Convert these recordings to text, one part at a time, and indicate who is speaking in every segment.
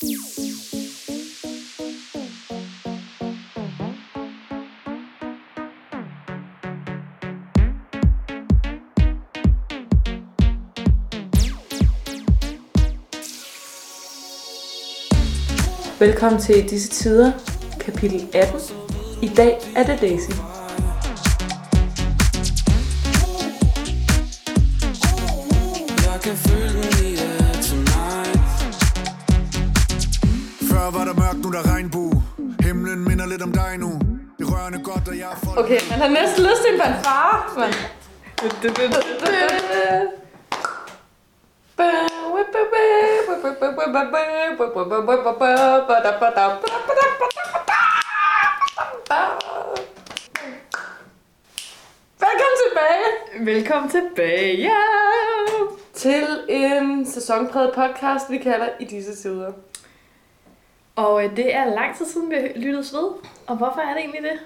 Speaker 1: Velkommen til disse tider, kapitel 18. I dag er det Daisy. Okay, man har næsten lyst til en fanfare, man. Velkommen tilbage
Speaker 2: Velkommen tilbage,
Speaker 1: til en sæsonpræget podcast, vi kalder I disse tider.
Speaker 2: Og øh, det er lang tid siden, vi har lyttet ved. Og hvorfor er det egentlig det?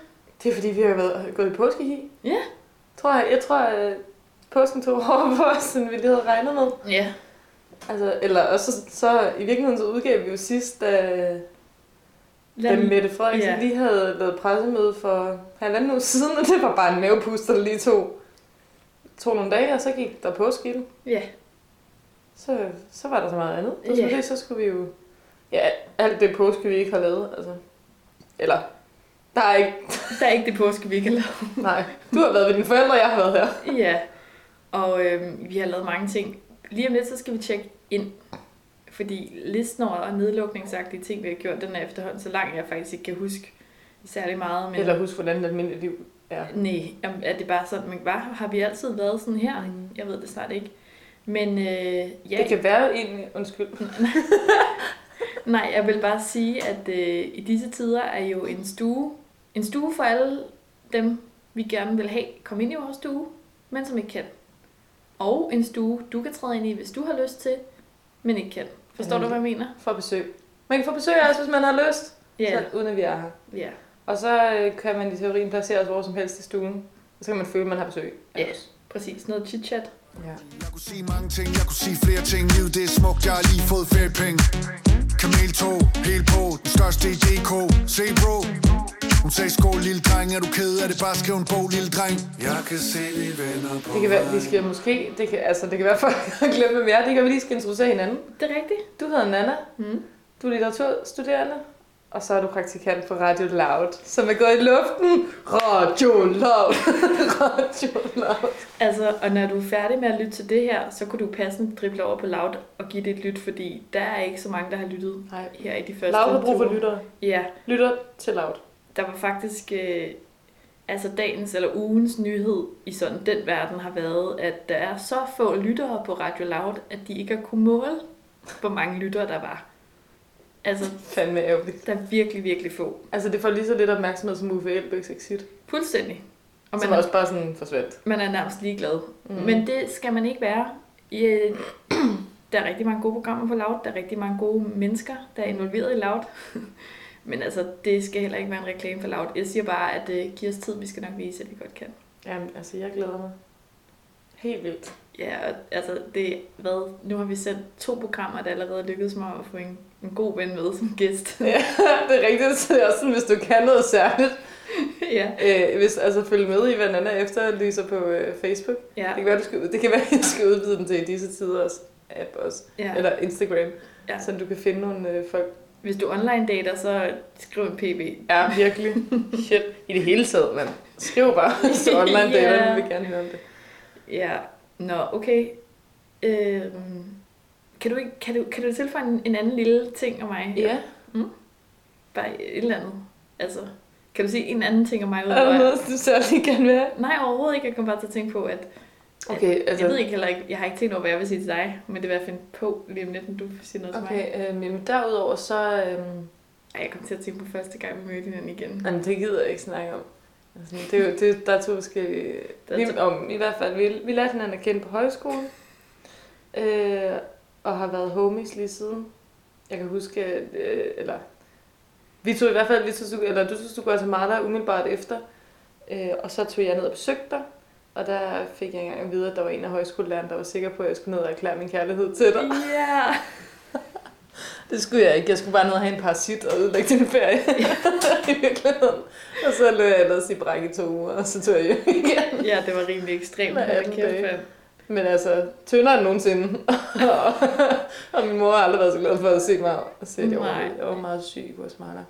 Speaker 1: Det er fordi, vi har været gået i påskehi.
Speaker 2: Ja.
Speaker 1: Tror jeg, jeg tror, at påsken tog over på os, end vi lige havde regnet med.
Speaker 2: Ja.
Speaker 1: Altså, eller også så, så i virkeligheden så udgav vi jo sidst, da, da Mette Frederiksen
Speaker 2: ja.
Speaker 1: lige havde lavet pressemøde for halvanden uge siden, og det var bare en mavepuster, der lige tog, tog nogle dage, og så gik der påske i.
Speaker 2: Ja.
Speaker 1: Så, så var der så meget andet. Og
Speaker 2: Ja.
Speaker 1: så, det, så skulle vi jo... Ja, alt det påske, vi ikke har lavet, altså. Eller, der er ikke...
Speaker 2: Der er ikke det påske, vi ikke har lavet.
Speaker 1: Nej, du har været ved dine forældre, jeg har været her.
Speaker 2: Ja. Og øh, vi har lavet mange ting. Lige om lidt, så skal vi tjekke ind. Fordi listen over nedlukningsagtige ting, vi har gjort, den er efterhånden så lang, jeg faktisk ikke kan huske særlig meget. Men...
Speaker 1: Eller husk, hvordan et almindeligt liv er.
Speaker 2: Nej, er det bare sådan, man var, har vi altid været sådan her? Jeg ved det snart ikke. Men øh, ja,
Speaker 1: Det kan være egentlig... Undskyld.
Speaker 2: Nej, jeg vil bare sige, at øh, i disse tider er jo en stue, en stue for alle dem, vi gerne vil have, kom ind i vores stue, men som ikke kan. Og en stue, du kan træde ind i, hvis du har lyst til, men ikke kan. Forstår
Speaker 1: Mm.
Speaker 2: du, hvad jeg mener?
Speaker 1: For besøg. Man kan få besøg os, hvis man har lyst.
Speaker 2: Ja,
Speaker 1: Så, uden at vi er her.
Speaker 2: ja.
Speaker 1: Og så øh, kan man i teorien placere os hvor som helst i stuen. Og så kan man føle, at man har besøg.
Speaker 2: Ja.
Speaker 1: os.
Speaker 2: præcis. Noget chit-chat.
Speaker 1: ja.
Speaker 3: Jeg kunne sige mange ting, jeg kunne sige flere ting Livet det er smukt, jeg har lige fået feriepenge Kameltog, helt på, den største i DK Se bro, hun sagde skål lille dreng Er du ked af det, bare skriv en bog lille dreng
Speaker 4: Jeg kan se vi vender på
Speaker 1: Det kan være, vi skal måske, det kan, altså det kan være, folk har glemt, hvem vi er. Det kan vi lige skal introducere hinanden.
Speaker 2: Det er rigtigt.
Speaker 1: Du hedder Nana,
Speaker 2: Mm.
Speaker 1: du er litteraturstuderende, og så er du praktikant på Radio Loud, som er gået i luften. Radio Loud. Radio Loud.
Speaker 2: Altså, og når du er færdig med at lytte til det her, så kunne du passende drible over på Loud og give det et lyt, fordi der er ikke så mange, der har lyttet
Speaker 1: Nej.
Speaker 2: her i de første
Speaker 1: Loud har brug for lyttere.
Speaker 2: Ja,
Speaker 1: Lytter til Loud.
Speaker 2: Der var faktisk... Øh, altså dagens eller ugens nyhed i sådan den verden har været, at der er så få lyttere på Radio Loud, at de ikke har kunnet måle, hvor mange lyttere der var. Altså,
Speaker 1: Fandme ærgerligt.
Speaker 2: der er virkelig, virkelig få.
Speaker 1: Altså det får lige så lidt opmærksomhed som Uffe Elbæks exit.
Speaker 2: Fuldstændig. Og
Speaker 1: Som
Speaker 2: man,
Speaker 1: også bare sådan forsvandt.
Speaker 2: man er nærmest ligeglad.
Speaker 1: Mm.
Speaker 2: Mm. Men det skal man ikke være. I, øh, der er rigtig mange gode programmer på Loud. Der er rigtig mange gode mennesker, der er involveret i Loud. Men altså, det skal heller ikke være en reklame for Loud. Jeg siger bare, at øh, giv os tid, vi skal nok vise, at vi godt kan.
Speaker 1: Jamen, altså jeg glæder mig. Helt vildt.
Speaker 2: Ja, og altså, det hvad, nu har vi sendt to programmer, der allerede lykkedes mig at få en, en god ven med som gæst.
Speaker 1: Ja, det er rigtigt. Så det er også sådan, hvis du kan noget særligt.
Speaker 2: ja.
Speaker 1: Øh, hvis, altså følg med i, hvad Nana efterlyser på øh, Facebook.
Speaker 2: Ja,
Speaker 1: Det kan være, du skal, det kan være, jeg skal udvide den til i disse tider også. App også.
Speaker 2: ja.
Speaker 1: Eller Instagram.
Speaker 2: Ja.
Speaker 1: Så du kan finde nogle øh, folk.
Speaker 2: Hvis du online dater, så skriv en pb.
Speaker 1: Ja, virkelig. Shit. I det hele taget, mand. Skriv bare, hvis du online dater,
Speaker 2: Ja.
Speaker 1: vi vil gerne høre om det.
Speaker 2: Ja, nå, okay. Øhm, kan, du, kan, du, kan du tilføje en, en anden lille ting om mig?
Speaker 1: Ja.
Speaker 2: Bare et eller andet. Altså, kan du sige en anden ting om mig?
Speaker 1: Er der noget, du særligt gerne vil have?
Speaker 2: Nej, overhovedet ikke. Jeg kom bare til at tænke på, at...
Speaker 1: Okay,
Speaker 2: altså...
Speaker 1: altså...
Speaker 2: Jeg ved ikke heller ikke, jeg har ikke tænkt over, hvad jeg vil sige til dig, men det vil jeg finde på lige om lidt, når du siger noget til mig.
Speaker 1: Okay, øh, men derudover så... Øh,
Speaker 2: Ej, jeg kom til at tænke på første gang, vi mødte hinanden igen.
Speaker 1: jamen, det gider jeg ikke snakke om. Altså, det er jo, det, der er to forskellige...
Speaker 2: Der er
Speaker 1: Vi, om, I hvert fald, vi, vi lærte hinanden at kende på højskolen. Øh, og har været homies lige siden. Jeg kan huske, at, øh, eller vi tog i hvert fald, vi tog, eller du tog til Guatemala umiddelbart efter, øh, og så tog jeg ned og besøgte dig, og der fik jeg engang at vide, at der var en af højskolelærerne, der var sikker på, at jeg skulle ned og erklære min kærlighed til dig.
Speaker 2: Ja!
Speaker 1: Det skulle jeg ikke. Jeg skulle bare ned og have en parasit og ødelægge din ferie. I virkeligheden. Og så løb jeg ellers i bræk i to uger, og så tog jeg hjem igen.
Speaker 2: Ja, det var rimelig ekstremt. Hold
Speaker 1: 18
Speaker 2: kæft.
Speaker 1: Men altså, tyndere end nogensinde. og, og min mor har aldrig været så glad for at se mig at se det var meget syg i Guatemala.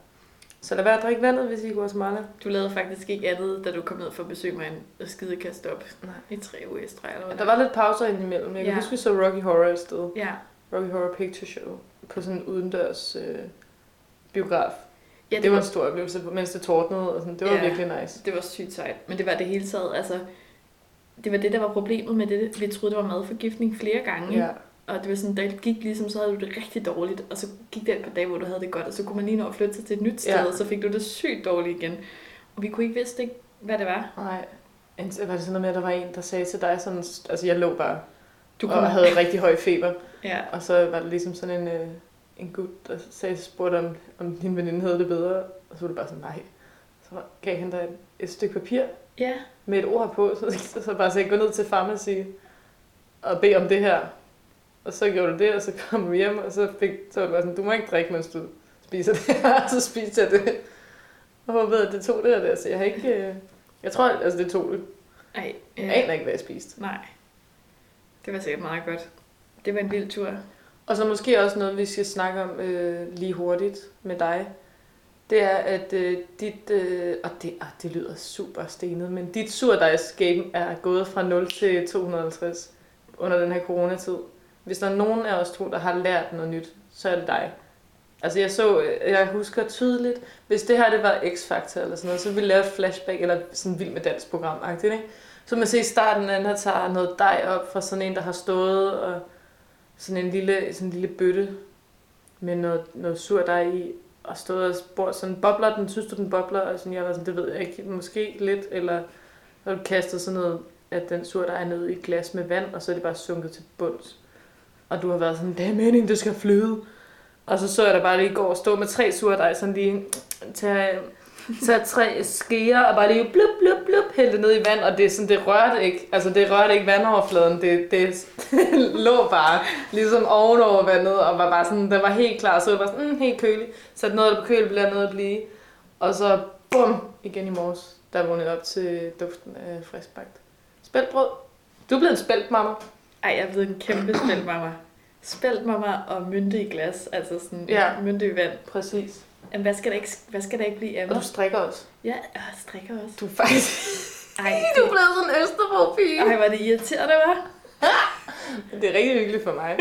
Speaker 1: Så lad være at drikke vandet, hvis I i Guatemala.
Speaker 2: Du lavede faktisk ikke andet, da du kom ned for at besøge mig, at skide kaste op
Speaker 1: Nej.
Speaker 2: i tre uger i streg. Eller hvad
Speaker 1: Der var lidt pauser indimellem. Jeg kan
Speaker 2: Ja.
Speaker 1: huske, vi så Rocky Horror et sted.
Speaker 2: Ja,
Speaker 1: Rocky Horror Picture Show. På sådan en udendørs øh, biograf.
Speaker 2: ja
Speaker 1: det, det var en stor oplevelse, mens det tordnede. Og sådan. Det var
Speaker 2: Ja.
Speaker 1: virkelig nice.
Speaker 2: det var sygt sejt. Men det var det hele taget, altså... Det var det, der var problemet med det. Vi troede, det var madforgiftning flere gange.
Speaker 1: Ja.
Speaker 2: Og det var sådan, da det gik ligesom, så havde du det rigtig dårligt. Og så gik der et par dage, hvor du havde det godt. Og så kunne man lige nå at flytte sig til et nyt sted,
Speaker 1: Ja.
Speaker 2: og så fik du det sygt dårligt igen. Og vi kunne ikke vidste ikke, hvad det var.
Speaker 1: Nej. Var det sådan noget med, at der var en, der sagde til dig sådan... Altså, jeg lå bare
Speaker 2: Du
Speaker 1: og havde rigtig høj feber.
Speaker 2: Ja,
Speaker 1: Og så var der ligesom sådan en, øh, en gut, der sagde, spurgte om, om din veninde havde det bedre. Og så var det bare sådan, nej. Så gav han dig et, et stykke papir
Speaker 2: ja,
Speaker 1: med et ord på. Så, så, så bare sagde, gå ned til pharmacy og bed om det her. Og så gjorde du det, og så kom vi hjem, og så, fik, så var det bare sådan, du må ikke drikke, mens du spiser det her. Og så spiste jeg det. Og håbede, at det tog det her der. Så jeg har ikke... Øh, jeg tror, altså det tog det.
Speaker 2: ej,
Speaker 1: Jeg
Speaker 2: ja.
Speaker 1: aner ikke, hvad jeg spiste.
Speaker 2: Nej. Det var sikkert meget godt. Det var en vild tur.
Speaker 1: Og så måske også noget, vi skal snakke om øh, lige hurtigt med dig. Det er, at øh, dit, øh, og det, ah, det lyder super stenet, men dit surdejsgame er gået fra 0 til 250 under den her coronatid. Hvis der er nogen af os to, der har lært noget nyt, så er det dig. Altså jeg så, jeg husker tydeligt, hvis det her det var X-Factor eller sådan noget, så ville vi lave et flashback, eller sådan vild med dansk program ikke? Så man ser i starten, at han tager noget dej op fra sådan en, der har stået og sådan en lille, sådan en lille bøtte med noget, noget sur dej i, og stået og spurgt sådan, bobler den, synes du den bobler? Og sådan, jeg var sådan, det ved jeg ikke, måske lidt, eller har du kastet sådan noget, at den sur dej er ned i et glas med vand, og så er det bare sunket til bunds. Og du har været sådan, det er meningen, det skal flyde. Og så så jeg dig bare lige i går stå med tre surdej, sådan lige tage, tage tre skeer og bare lige blup, blup, blup, hælde ned i vand, og det, er sådan, det rørte ikke, altså det rørte ikke vandoverfladen, det, det lå bare ligesom ovenover vandet, og var bare sådan, den var helt klar, så det var sådan mm, helt kølig, satte noget på køl bliver noget at blive, og så bum, igen i morges, der vågnede op til duften af friskbagt. Spæltbrød. Du er blevet en spæltmamma.
Speaker 2: Ej, jeg blevet en kæmpe spæltmamma. Spæltmamma og mynte i glas, altså sådan
Speaker 1: Ja.
Speaker 2: mynte i vand.
Speaker 1: Præcis.
Speaker 2: Jamen, hvad skal der ikke, hvad skal der ikke blive af
Speaker 1: Og du strikker også.
Speaker 2: Ja, jeg strikker også.
Speaker 1: Du er faktisk...
Speaker 2: Ej,
Speaker 1: Du er blevet sådan en Østerbro-pige.
Speaker 2: ej, var det irriterende, var?
Speaker 1: Det er rigtig hyggeligt for mig.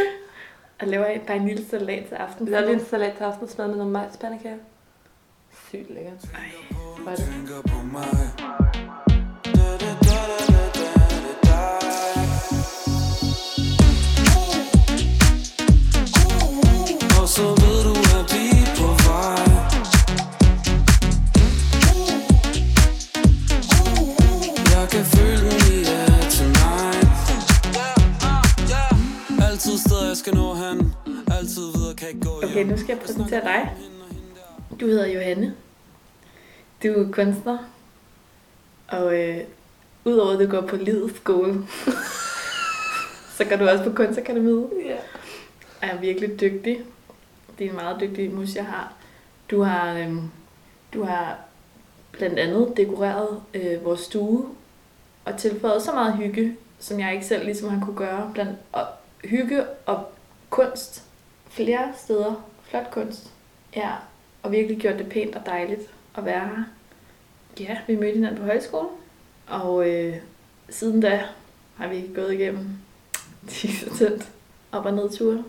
Speaker 2: Og laver jeg bare en lille salat til aften.
Speaker 1: Vi har lige en salat til aftensmad med noget majspandekager. Sygt lækkert.
Speaker 2: Ej.
Speaker 1: Hvor er det?
Speaker 4: Og så ved du, at vi er på vej Jeg kan føle den i er tonight Altid steder jeg skal nå hen Altid videre kan ikke gå
Speaker 2: Okay, nu skal jeg præsentere dig. Du hedder Johanne. Du er kunstner. Og øh, udover at du går på livets skole, så går du også på kunstakademiet.
Speaker 1: Ja.
Speaker 2: er virkelig dygtig. Det er en meget dygtig mus, jeg har. Du har, øhm, du har blandt andet dekoreret øh, vores stue og tilføjet så meget hygge, som jeg ikke selv ligesom har kunne gøre. Blandt og hygge og kunst flere steder. Flot kunst. Ja, og virkelig gjort det pænt og dejligt at være her. Ja, vi mødte hinanden på højskolen, og øh, siden da har vi gået igennem 10 op- og nedture.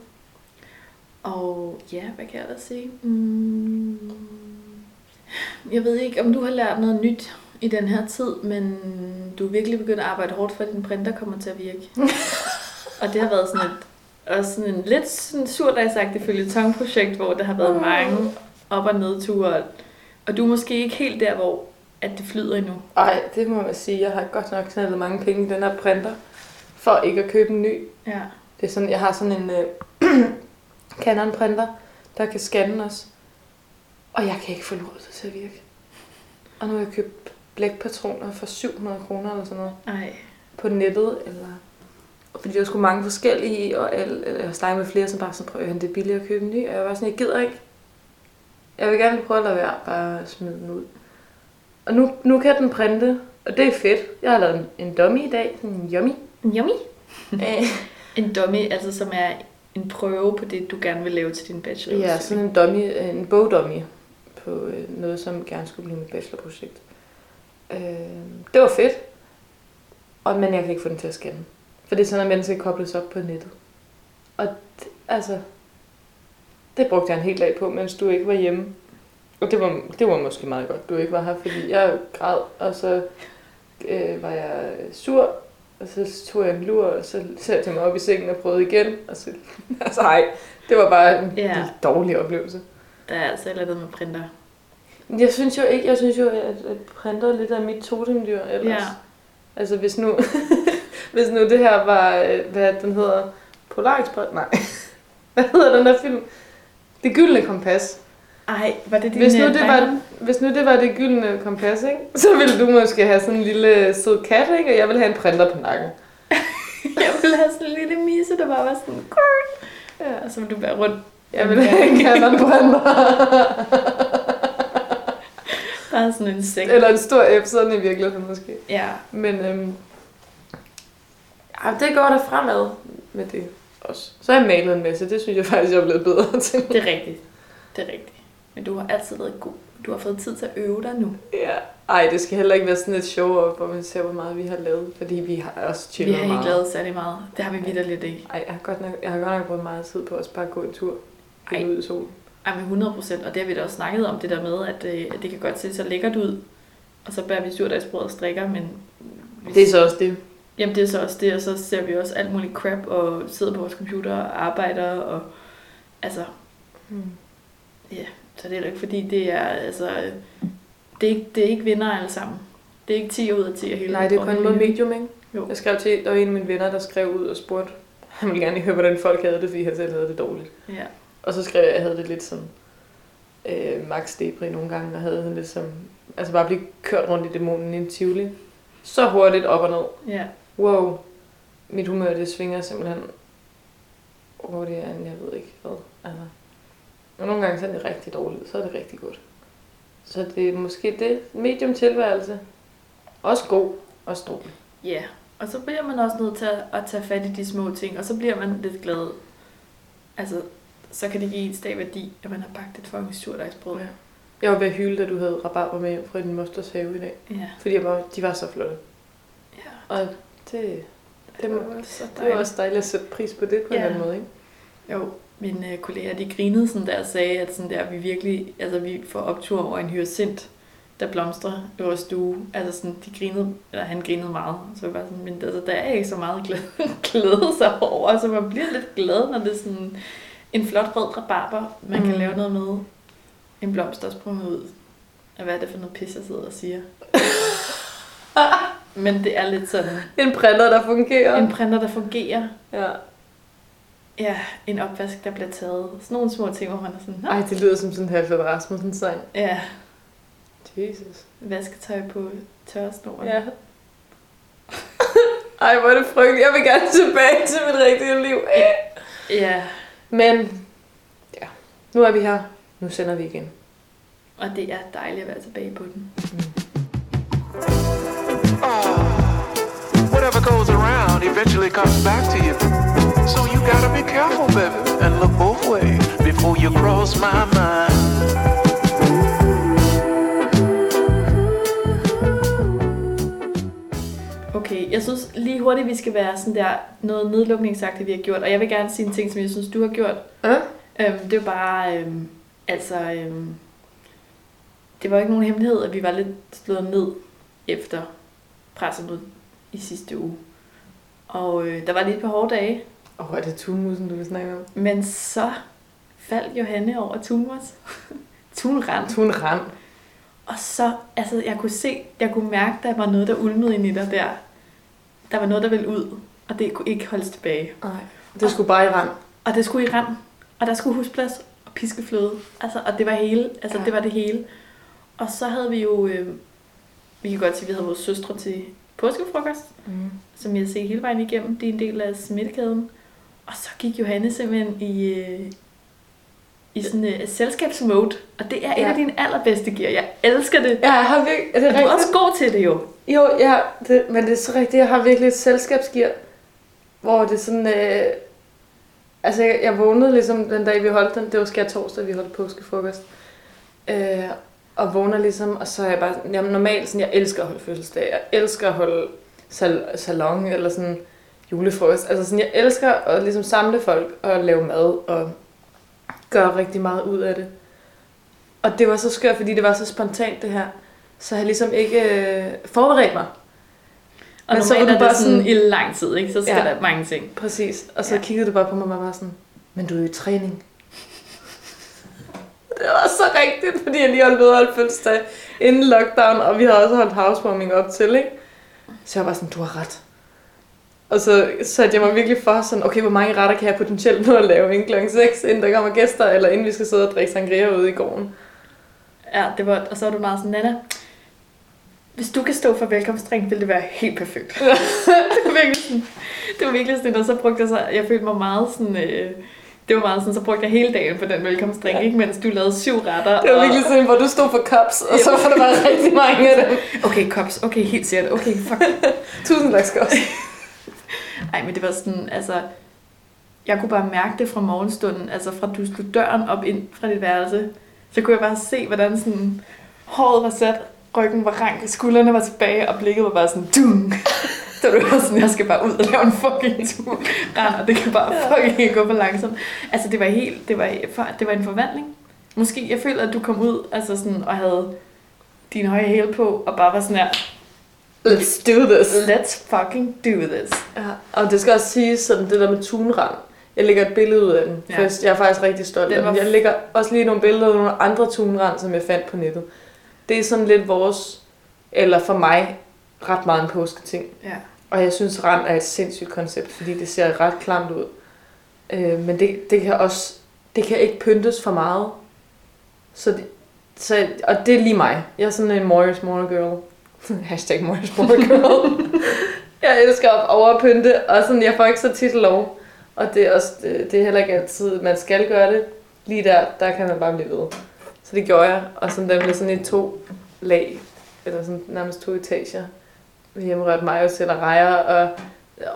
Speaker 2: Og ja, hvad kan jeg da sige? Mm, jeg ved ikke, om du har lært noget nyt i den her tid, men du er virkelig begyndt at arbejde hårdt for, at din printer kommer til at virke. og det har været sådan et, også sådan en lidt sådan surdagsagtigt følgetongprojekt, hvor der har været mange op- og nedture. Og du er måske ikke helt der, hvor at det flyder endnu.
Speaker 1: Ej, det må man sige. Jeg har godt nok knaldet mange penge i den her printer, for ikke at købe en ny.
Speaker 2: Ja.
Speaker 1: Det er sådan, jeg har sådan en øh, Canon printer, der kan scanne os. Og jeg kan ikke få lortet til at virke. Og nu har jeg købt blækpatroner for 700 kroner eller sådan noget
Speaker 2: Ej.
Speaker 1: på nettet. Eller... Fordi der var sgu mange forskellige, og alle, eller jeg snakkede med flere, som bare sådan, prøv at det er billigere at købe en ny. Og jeg var sådan, jeg gider ikke. Jeg vil gerne prøve at lade være, bare smide den ud. Og nu, nu kan den printe, og det er fedt. Jeg har lavet en, en dummy i dag, sådan en yummy.
Speaker 2: Yummy.
Speaker 1: Øh,
Speaker 2: En dummy, altså som er en prøve på det, du gerne vil lave til din bachelor.
Speaker 1: ja, sådan en dummy, øh, en bogdummy på øh, noget, som gerne skulle blive mit bachelorprojekt. Øh, det var fedt, og, men jeg kan ikke få den til at scanne. For det er sådan, at man skal kobles op på nettet. Og det, altså, det brugte jeg en hel dag på, mens du ikke var hjemme. Og det var, det var måske meget godt, du ikke var her, fordi jeg græd, og så øh, var jeg sur, og så tog jeg en lur, og så satte jeg mig op i sengen og prøvede igen. Og så, altså ej, det var bare en
Speaker 2: Ja.
Speaker 1: ja. dårlig oplevelse.
Speaker 2: Der er altså et eller andet med printer.
Speaker 1: Jeg synes jo ikke, jeg synes jo, at, at printer lidt af mit totemdyr ellers.
Speaker 2: Ja.
Speaker 1: Altså hvis nu, hvis nu det her var, øh, hvad den hedder, Polar Express, nej, hvad hedder den der film? Det gyldne kompas.
Speaker 2: Ej, var det din
Speaker 1: Hvis nu
Speaker 2: øh,
Speaker 1: det var, hvis nu det var det gyldne kompas, ikke? så ville du måske have sådan en lille sød kat, ikke? og jeg ville have en printer på nakken.
Speaker 2: Jeg ville have sådan en lille misse, der bare var sådan...
Speaker 1: Ja.
Speaker 2: Og så ville du være rundt.
Speaker 1: Jeg ville have en Canon-printer.
Speaker 2: Bare sådan en sæk.
Speaker 1: Eller en stor F, sådan i virkeligheden måske.
Speaker 2: Ja,
Speaker 1: Men øhm, ja, det går der fremad med det også. Så har jeg malet en masse, det synes jeg faktisk, jeg er blevet bedre til.
Speaker 2: det er rigtigt. Det er rigtigt. Men du har altid været god. Du har fået tid til at øve dig nu.
Speaker 1: Ja. Ej, det skal heller ikke være sådan et show op, hvor man ser, hvor meget vi har lavet, fordi vi har også
Speaker 2: Vi
Speaker 1: chillet
Speaker 2: har ikke
Speaker 1: meget.
Speaker 2: lavet særlig meget. Det har vi vidt lidt ikke.
Speaker 1: Ej, jeg har, godt nok, jeg har godt nok brugt meget tid på at bare gå en tur
Speaker 2: Ej.
Speaker 1: Ud i solen.
Speaker 2: Ej, men 100 procent. Og det har vi da også snakket om, det der med, at, øh, det kan godt se så lækkert ud. Og så bærer vi surdagsbrød og strikker, men... hvis-
Speaker 1: Det er så også det.
Speaker 2: Jamen det er så også det, og så ser vi også alt muligt crap, og sidder på vores computer og arbejder, og altså,
Speaker 1: Hmm.
Speaker 2: Så det er da ikke fordi, det er, altså, det er ikke, det er ikke vinder alle sammen. Det er ikke 10 ud af 10 af hele
Speaker 1: Nej, det er
Speaker 2: hele-
Speaker 1: måde medium, ikke?
Speaker 2: Jo.
Speaker 1: Jeg skrev til, der var en af mine venner, der skrev ud og spurgte, han ville gerne høre, hvordan folk havde det, fordi han selv havde det dårligt.
Speaker 2: Ja.
Speaker 1: Og så skrev jeg, at jeg havde det lidt som øh, Max Debri nogle gange, og havde sådan lidt som, altså bare blive kørt rundt i dæmonen i en tivoli. Så hurtigt op og ned.
Speaker 2: ja.
Speaker 1: Wow, mit humør det svinger simpelthen hurtigere end jeg ved ikke hvad. Altså. Og nogle gange så er det rigtig dårligt, så er det rigtig godt. Så det er måske det medium tilværelse. Også god, også dårlig.
Speaker 2: Ja, og så bliver man også nødt til at, tage fat i de små ting, og så bliver man lidt glad. Altså, så kan det give en stav værdi, at man har bagt et fucking surdejsbrød.
Speaker 1: Ja. Jeg var ved at hylde, da du havde rabarber med fra din mosters have i dag.
Speaker 2: ja.
Speaker 1: Fordi jeg var, de var så flotte.
Speaker 2: ja.
Speaker 1: Og det, det, må,
Speaker 2: var
Speaker 1: det var også dejligt at sætte pris på det på en
Speaker 2: Ja.
Speaker 1: eller anden måde, ikke?
Speaker 2: Jo, mine øh, kolleger, de grinede sådan der og sagde, at sådan der, vi virkelig, altså vi får optur over en hyacint, der blomstrer i vores stue. Altså sådan, de grinede, eller han grinede meget. Så jeg var sådan, men altså, der er ikke så meget glæde, glæde sig over. Så man bliver lidt glad, når det er sådan en flot rød rabarber, man kan
Speaker 1: Mm.
Speaker 2: lave noget med. En blomst, der er sprunget ud. Og hvad er det for noget pis, jeg sidder og siger? men det er lidt sådan,
Speaker 1: En printer, der fungerer.
Speaker 2: en printer, der fungerer.
Speaker 1: Ja.
Speaker 2: Ja, en opvask, der bliver taget. Sådan nogle små ting, hvor man er sådan, Nå,
Speaker 1: Ej, det lyder som sådan en Halvfred Rasmussen sang.
Speaker 2: ja,
Speaker 1: Jesus.
Speaker 2: vasketøj på tørresnoren.
Speaker 1: Ja. Ej, hvor er det frygteligt. Jeg vil gerne tilbage til mit rigtige liv.
Speaker 2: ja,
Speaker 1: Men, ja. Nu er vi her. Nu sender vi igen.
Speaker 2: og det er dejligt at være tilbage på den.
Speaker 4: Whatever goes around eventually comes back to you. So you gotta be careful, baby, and look both ways before you cross my mind.
Speaker 2: Okay, jeg synes lige hurtigt, vi skal være sådan der noget nedlukningsagtigt, vi har gjort. Og jeg vil gerne sige en ting, som jeg synes, du har gjort.
Speaker 1: Ja?
Speaker 2: Øhm, det var bare, øhm, altså, øhm, det var ikke nogen hemmelighed, at vi var lidt slået ned efter pressemødet i sidste uge. Og øh, der var lige et par hårde dage,
Speaker 1: Åh, oh, er det tunmusen, du vil snakke om?
Speaker 2: men så faldt Johanne over Tunmos. Tunrand.
Speaker 1: Tun rand.
Speaker 2: Og så, altså, jeg kunne se, jeg kunne mærke, der var noget, der ulmede ind i dig der. Der var noget, der ville ud, og det kunne ikke holdes tilbage.
Speaker 1: Nej. Det skulle bare i rand.
Speaker 2: Og det skulle i rand, og der skulle husplads og piskefløde. Altså, og det var hele, altså
Speaker 1: Ja.
Speaker 2: det var det hele. Og så havde vi jo, øh, vi kan godt sige, at vi havde vores søstre til påskefrokost,
Speaker 1: Mm.
Speaker 2: som jeg ser hele vejen igennem. Det er en del af smittekæden. Og så gik Johanne simpelthen i, øh, i sådan et uh, selskabsmode. Og det er ja. en
Speaker 1: Ja.
Speaker 2: af dine allerbedste gear. Jeg elsker det.
Speaker 1: Ja, jeg har virkelig... Er det
Speaker 2: Og du er
Speaker 1: rigtigt?
Speaker 2: også god til det jo.
Speaker 1: Jo, ja, det, men det er så rigtigt. Jeg har virkelig et selskabsgear, hvor det er sådan... Øh, altså, jeg, jeg vågnede ligesom den dag, vi holdt den. Det var skær torsdag, vi holdt påskefrokost. Øh, og vågner ligesom, og så er jeg bare... Jamen, normalt sådan, jeg elsker at holde fødselsdag. Jeg elsker at holde sal- salon eller sådan julefrokost. Altså sådan, jeg elsker at ligesom samle folk og lave mad og gøre rigtig meget ud af det. Og det var så skørt, fordi det var så spontant det her. Så jeg ligesom ikke øh, forberedt mig.
Speaker 2: Og
Speaker 1: Men så var
Speaker 2: er
Speaker 1: du
Speaker 2: det
Speaker 1: bare
Speaker 2: sådan
Speaker 1: sådan-
Speaker 2: i lang tid, ikke? Så skal
Speaker 1: Ja.
Speaker 2: der mange ting.
Speaker 1: Præcis. Og så
Speaker 2: Ja.
Speaker 1: ja. kiggede du bare på mig og var sådan, men du er jo i træning. Det var så rigtigt, fordi jeg lige holdt ved at holde fødselsdag inden lockdown, og vi havde også holdt housewarming op til, ikke? Så jeg var sådan, du har ret. Og så satte jeg mig virkelig for sådan, okay, hvor mange retter kan jeg potentielt nå at lave inden klokken 6, inden der kommer gæster, eller inden vi skal sidde og drikke sangria ude i gården.
Speaker 2: Ja, det var, og så var du meget sådan, Nana, hvis du kan stå for velkomstdrink, vil det være helt perfekt. det var virkelig sådan, det var virkelig sådan, og så brugte jeg så, jeg følte mig meget sådan, øh, det var meget sådan, så brugte jeg hele dagen på den velkomstdrink,
Speaker 1: Ja.
Speaker 2: ikke, mens du lavede syv retter.
Speaker 1: Det var
Speaker 2: og-
Speaker 1: virkelig sådan, hvor du stod for cups, og så var der bare rigtig mange af dem.
Speaker 2: Okay, kops, okay, helt sikkert, okay, fuck.
Speaker 1: Tusind tak skal også.
Speaker 2: Ej, men det var sådan, altså, jeg kunne bare mærke det fra morgenstunden, altså fra du slog døren op ind fra dit værelse, så kunne jeg bare se, hvordan sådan, håret var sat, ryggen var rank, skuldrene var tilbage, og blikket var bare sådan, dung. Så du var sådan, jeg skal bare ud og lave en fucking tur. Render, det kan bare fucking ikke gå for langsomt. Altså, det var helt, det var, det var en forvandling. Måske, jeg føler, at du kom ud, altså sådan, og havde din høje hæl på, og bare var sådan her,
Speaker 1: Let's do this.
Speaker 2: let's fucking do this.
Speaker 1: Ja, og det skal også siges sådan det der med tunrand. Jeg lægger et billede ud af den.
Speaker 2: Ja.
Speaker 1: Ja. Jeg er faktisk rigtig stolt
Speaker 2: Den
Speaker 1: af den. Jeg lægger også lige nogle billeder af nogle andre tunrand, som jeg fandt på nettet. Det er sådan lidt vores, eller for mig, ret meget en påsketing.
Speaker 2: Ja.
Speaker 1: Og jeg synes, rand er et sindssygt koncept, fordi det ser ret klamt ud. Øh, men det, det kan også, det kan ikke pyntes for meget. Så det, så, og det er lige mig. Jeg er sådan en more is more girl. Hashtag girl. jeg elsker at overpynte, og sådan, jeg får ikke så tit lov. Og det er, også, det, det er heller ikke altid, man skal gøre det. Lige der, der kan man bare blive ved. Så det gjorde jeg, og sådan, der blev sådan i to lag, eller sådan nærmest to etager. Vi hjemmerørte majos eller rejer, og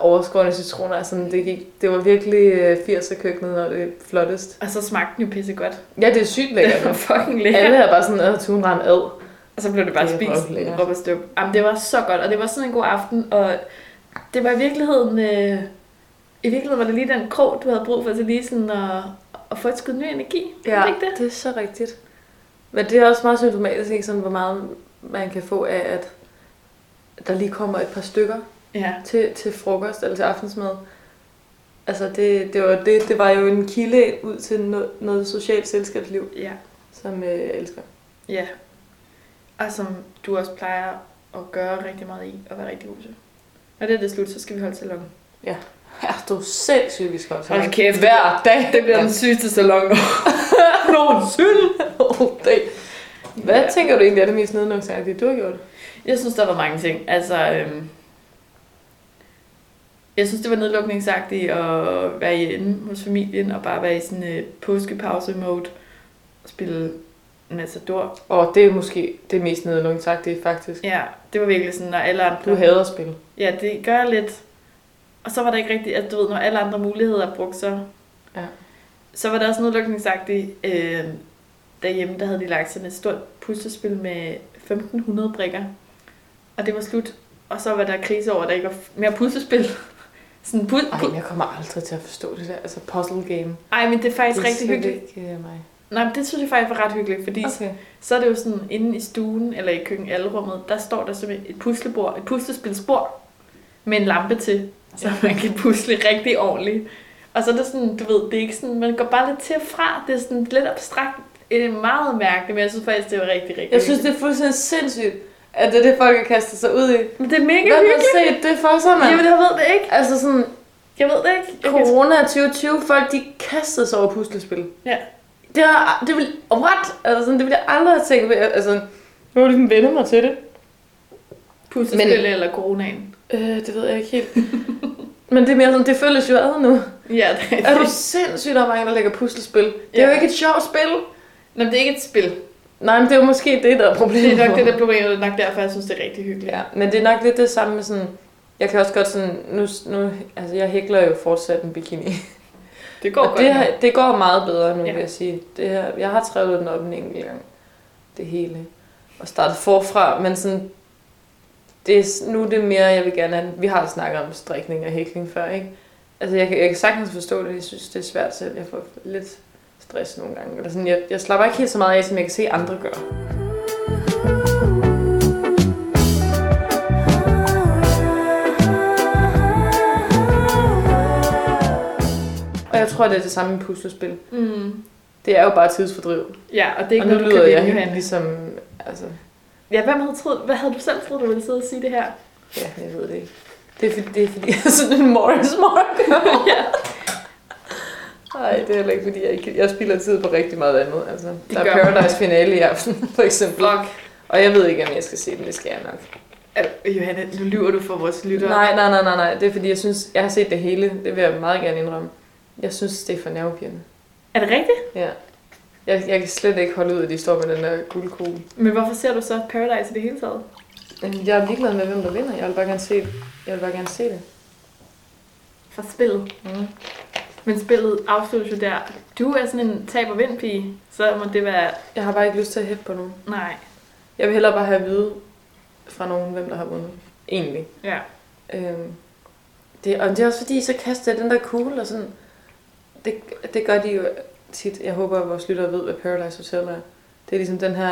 Speaker 1: overskårende citroner. Sådan, det, gik, det var virkelig øh, 80'er køkkenet, når det flottest.
Speaker 2: Og så smagte den jo pisse godt.
Speaker 1: Ja, det er sygt lækkert.
Speaker 2: Det var fucking lækkert.
Speaker 1: Alle er bare sådan, at tunrand ad.
Speaker 2: Og så blev det bare
Speaker 1: Det
Speaker 2: spist
Speaker 1: lækkert.
Speaker 2: op og. Jamen, det var så godt, og det var sådan en god aften, og det var i virkeligheden, øh, i virkeligheden var det lige den krog, du havde brug for til lige sådan at, at få et skud ny energi. Var det det?
Speaker 1: det er så rigtigt. Men det er også meget symptomatisk, ikke? Sådan, hvor meget man kan få af, at der lige kommer et par stykker
Speaker 2: Ja.
Speaker 1: til, til frokost eller til aftensmad. Altså det, det, var, det, det var jo en kilde ud til noget, noget socialt selskabsliv,
Speaker 2: Ja.
Speaker 1: som øh, jeg elsker.
Speaker 2: Ja. Og som du også plejer at gøre rigtig meget i, og være rigtig god til. Når det er det slut, så skal vi holde salon.
Speaker 1: Ja, du er sindssygt, vi skal også
Speaker 2: Hold kæft,
Speaker 1: hver dag.
Speaker 2: Det bliver den sygeste salon nogensinde.
Speaker 1: Oh, dag. Hvad
Speaker 2: Ja.
Speaker 1: ja. tænker du egentlig er det mest nedlukningsagtige, du har gjort?
Speaker 2: Jeg synes, der var mange ting. Altså, øhm, jeg synes, det var nedlukningsagtigt at være hjemme hos familien og bare være i sådan et påskepause-mode og spille Matador.
Speaker 1: Og det er måske det mest nedlukningsagtige, faktisk.
Speaker 2: Ja, det var virkelig sådan, når alle andre...
Speaker 1: Du hader at spille.
Speaker 2: Ja, det gør jeg lidt. Og så var der ikke rigtigt, at du ved, når alle andre muligheder er brugt, så...
Speaker 1: Ja.
Speaker 2: Så var der også nedlukningsagtigt. Øh, derhjemme, der havde de lagt sådan et stort puslespil med 1500 brikker. Og det var slut. Og så var der krise over, at der ikke var mere puslespil. sådan pu-
Speaker 1: Ej, jeg kommer aldrig til at forstå det der. Altså puzzle game.
Speaker 2: Ej, men det er faktisk
Speaker 1: det er
Speaker 2: rigtig hyggeligt.
Speaker 1: Ikke, øh, mig.
Speaker 2: Nej, men det synes jeg faktisk var ret hyggeligt, fordi okay. Så er det jo sådan, inde i stuen eller i køkkenalrummet, der står der simpelthen et puslebord, et puslespilsbord med en lampe til, så man kan pusle rigtig ordentligt. Og så er det sådan, du ved, det er ikke sådan, man går bare lidt til og fra, det er sådan lidt abstrakt, det er meget mærkeligt, men jeg synes faktisk, det var rigtig, rigtig
Speaker 1: Jeg synes, det er fuldstændig sindssygt, at det er det, folk har kastet sig ud i.
Speaker 2: Men det er mega
Speaker 1: Hvad har
Speaker 2: hyggeligt.
Speaker 1: set det for sig, mand?
Speaker 2: Jamen, jeg ved det ikke.
Speaker 1: Altså sådan,
Speaker 2: Jeg ved det ikke. Jeg kan...
Speaker 1: corona 2020, folk de kastede sig over puslespil.
Speaker 2: Ja.
Speaker 1: Det, var, det vil, what? Altså sådan, det ville jeg aldrig have tænkt på. Altså, nu har du ligesom vendt mig til det.
Speaker 2: Puslespil Men... eller coronaen?
Speaker 1: Øh, det ved jeg ikke helt. Men det er mere sådan, det føles jo ad nu.
Speaker 2: Ja, det er
Speaker 1: Er du
Speaker 2: det.
Speaker 1: sindssygt, der er mange, der lægger puslespil? Det er
Speaker 2: Ja.
Speaker 1: jo ikke et sjovt spil.
Speaker 2: Nå, det er ikke et spil.
Speaker 1: Nej, men det er jo måske det, der er problemet.
Speaker 2: Det er nok det, der problemet, og det er nok derfor, jeg synes, det er rigtig hyggeligt.
Speaker 1: Ja, men det er nok lidt det samme med sådan... Jeg kan også godt sådan... Nu, nu, altså, jeg hækler jo fortsat en bikini.
Speaker 2: Det går
Speaker 1: og
Speaker 2: godt.
Speaker 1: det,
Speaker 2: nu.
Speaker 1: det går meget bedre nu,
Speaker 2: Ja.
Speaker 1: vil jeg sige. Det her, jeg har trævet den op en enkelt gang. Det hele. Og startet forfra, men sådan... Det er, nu er det mere, jeg vil gerne have... Vi har snakket om strikning og hækling før, ikke? Altså, jeg kan, jeg kan sagtens forstå det. Jeg synes, det er svært selv. Jeg får lidt stress nogle gange. Eller sådan, jeg, jeg slapper ikke helt så meget af, som jeg kan se andre gøre. Jeg tror, det er det samme med puslespil.
Speaker 2: Mm.
Speaker 1: Det er jo bare tidsfordriv.
Speaker 2: Ja, og det er ikke
Speaker 1: og nu
Speaker 2: noget,
Speaker 1: lyder jeg helt ligesom... Altså,
Speaker 2: Ja, hvem havde troet, hvad havde du selv troet, du ville sidde og sige det her?
Speaker 1: ja, jeg ved det ikke. Det er, fordi, det er fordi, jeg er sådan en Morris Mark.
Speaker 2: ja.
Speaker 1: Nej, det er heller ikke, fordi jeg, ikke, jeg spilder tid på rigtig meget andet. Altså, der er
Speaker 2: man.
Speaker 1: Paradise finale i aften, for eksempel.
Speaker 2: Fuck.
Speaker 1: Og jeg ved ikke, om jeg skal se den. Det skal jeg nok.
Speaker 2: Øh, Johanne, nu lyver du for vores lyttere.
Speaker 1: Nej, nej, nej, nej, nej. Det er fordi, jeg synes, jeg har set det hele. Det vil jeg meget gerne indrømme. Jeg synes, det er for nervepirrende.
Speaker 2: Er det rigtigt?
Speaker 1: Ja. Jeg, jeg kan slet ikke holde ud, at de står med den der guldkugle.
Speaker 2: Men hvorfor ser du så Paradise i det hele taget?
Speaker 1: Jeg er ligeglad med, hvem der vinder. Jeg vil bare gerne se det. Jeg vil bare gerne se det.
Speaker 2: For spillet.
Speaker 1: Mm.
Speaker 2: Men spillet afsluttes jo der. Du er sådan en tab og vind pige, så må det være...
Speaker 1: Jeg har bare ikke lyst til at hætte på nogen.
Speaker 2: Nej.
Speaker 1: Jeg vil hellere bare have at vide fra nogen, hvem der har vundet. Egentlig.
Speaker 2: Ja.
Speaker 1: Øhm, det, og det er også fordi, så kaster jeg den der kugle, og sådan... Det, det gør de jo tit. Jeg håber, at vores lyttere ved, hvad Paradise Hotel er. Det er ligesom den her...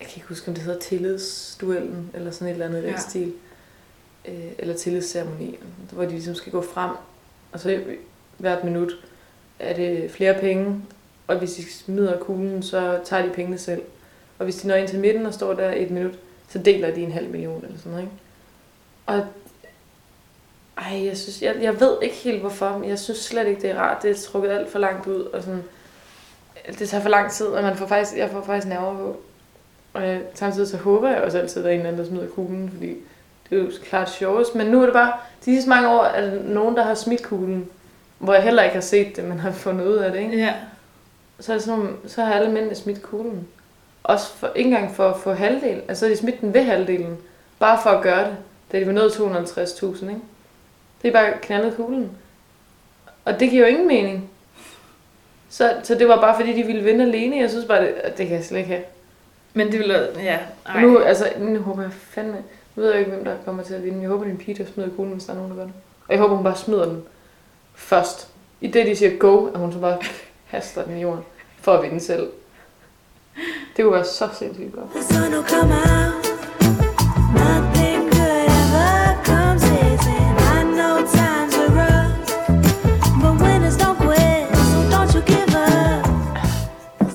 Speaker 1: Jeg kan ikke huske, om det hedder tillidsduellen, eller sådan et eller andet
Speaker 2: Ja.
Speaker 1: den stil. Øh, eller tillidsceremoni, hvor de ligesom skal gå frem. Og så hvert minut er det flere penge, og hvis de smider kuglen, så tager de pengene selv. Og hvis de når ind til midten og står der et minut, så deler de en halv million eller sådan noget, ikke? Og ej, jeg, synes, jeg, jeg ved ikke helt hvorfor, men jeg synes slet ikke, det er rart. Det er trukket alt for langt ud, og sådan, det tager for lang tid, og man får faktisk, jeg får faktisk nerver på. Og jeg, samtidig så håber jeg også altid, at der er en eller anden, der smider kuglen, fordi det er jo klart sjovest. Men nu er det bare, de sidste mange år er der nogen, der har smidt kuglen, hvor jeg heller ikke har set det, men har fundet ud af det, ikke?
Speaker 2: Ja.
Speaker 1: så, er det sådan, så har alle mændene smidt kuglen. Også for, ikke engang for at få halvdelen. Altså, de smidt den ved halvdelen. Bare for at gøre det. Da de var nået 250.000, ikke? Det er bare knaldet kuglen. Og det giver jo ingen mening. Så, så det var bare fordi, de ville vinde alene. Jeg synes bare, det, at det kan jeg slet ikke have.
Speaker 2: Men det ville... Ja,
Speaker 1: Og
Speaker 2: ej.
Speaker 1: nu, altså, nu håber jeg fandme... Nu ved jeg ikke, hvem der kommer til at vinde. Jeg håber, det er en pige, der smider kuglen, hvis der er nogen, der gør det. Og jeg håber, hun bare smider den først. I det, de siger go, at hun så bare haster den i jorden. For at vinde selv. Det kunne være så sindssygt godt.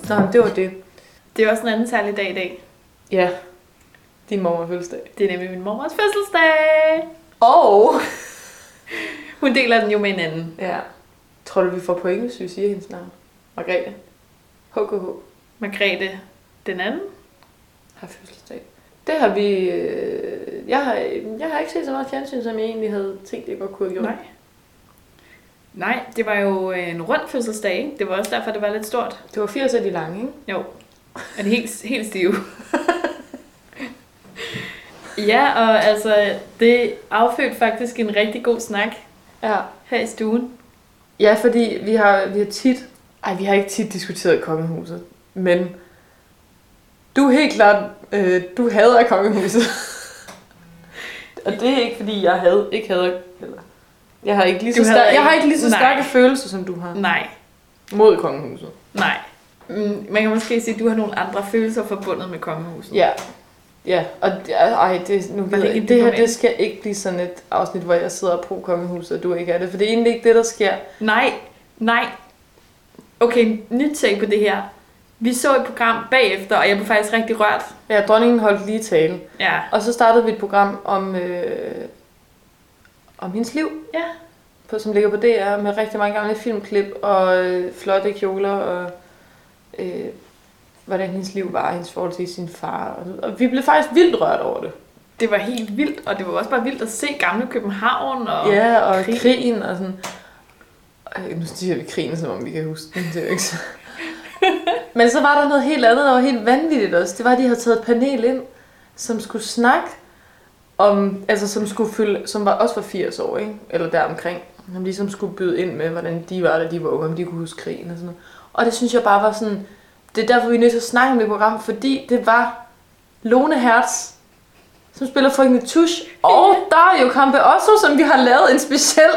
Speaker 1: Nå, det var det.
Speaker 2: Det er også en anden særlig dag i dag.
Speaker 1: Ja. Din mor fødselsdag.
Speaker 2: Det er nemlig min mormors fødselsdag.
Speaker 1: Og...
Speaker 2: Hun deler den jo med en anden.
Speaker 1: Ja. Tror du, vi får point, hvis vi siger hendes navn? Margrethe. HKH
Speaker 2: Margrethe den anden.
Speaker 1: har fødselsdag. Det har vi... Øh, jeg, har, jeg har ikke set så meget fjernsyn, som jeg egentlig havde tænkt, jeg godt kunne have gjort.
Speaker 2: Nej. Nej, det var jo en rund fødselsdag. ikke? Det var også derfor, det var lidt stort.
Speaker 1: Det var 80 af de lange, ikke?
Speaker 2: Jo. Er det helt, helt stive? ja, og altså, det affødte faktisk en rigtig god snak
Speaker 1: Ja.
Speaker 2: her i stuen.
Speaker 1: Ja, fordi vi har, vi har tit... Ej, vi har ikke tit diskuteret kongehuset. Men du er helt klart... Øh, du hader kongehuset. Og det er ikke, fordi jeg havde, ikke hader... Eller, jeg har ikke lige så, stær- jeg har ikke lige så
Speaker 2: Nej.
Speaker 1: stærke følelser, som du har.
Speaker 2: Nej,
Speaker 1: Mod kongehuset.
Speaker 2: nej. Mm, Man kan måske sige, at du har nogle andre følelser forbundet med kongehuset.
Speaker 1: Ja. Ja, og det, ej, det, nu jeg,
Speaker 2: ikke
Speaker 1: det her, det skal ikke blive sådan et afsnit, hvor jeg sidder og pro kongehuset, og du ikke er det, for det er egentlig ikke det, der sker.
Speaker 2: Nej, nej. Okay, nyt take på det her. Vi så et program bagefter, og jeg blev faktisk rigtig rørt.
Speaker 1: Ja, dronningen holdt lige tale.
Speaker 2: Ja.
Speaker 1: Og så startede vi et program om, øh, om hendes liv,
Speaker 2: Ja.
Speaker 1: på, som ligger på DR, med rigtig mange gamle filmklip og øh, flotte kjoler, og øh, hvordan hendes liv var, hendes forhold til sin far. Og, og vi blev faktisk vildt rørt over det.
Speaker 2: det var helt vildt, og det var også bare vildt at se gamle København. Og
Speaker 1: Ja, og
Speaker 2: krig.
Speaker 1: krig. krigen og sådan. Ej, nu siger vi krigen, som om vi kan huske den. Det er jo ikke så. Men så var der noget helt andet, der var helt vanvittigt også. Det var, at de havde taget et panel ind, som skulle snakke om, altså som skulle fylde, som var også var 80 år, ikke? Eller deromkring. Som ligesom skulle byde ind med, hvordan de var, da de var unge, om de kunne huske krigen og sådan noget. Og det synes jeg bare var sådan, det er derfor, vi er nødt til at snakke om det program, fordi det var Lone Hertz, som spiller frøken Tusch, og Dario Campe Osso, som vi har lavet en speciel,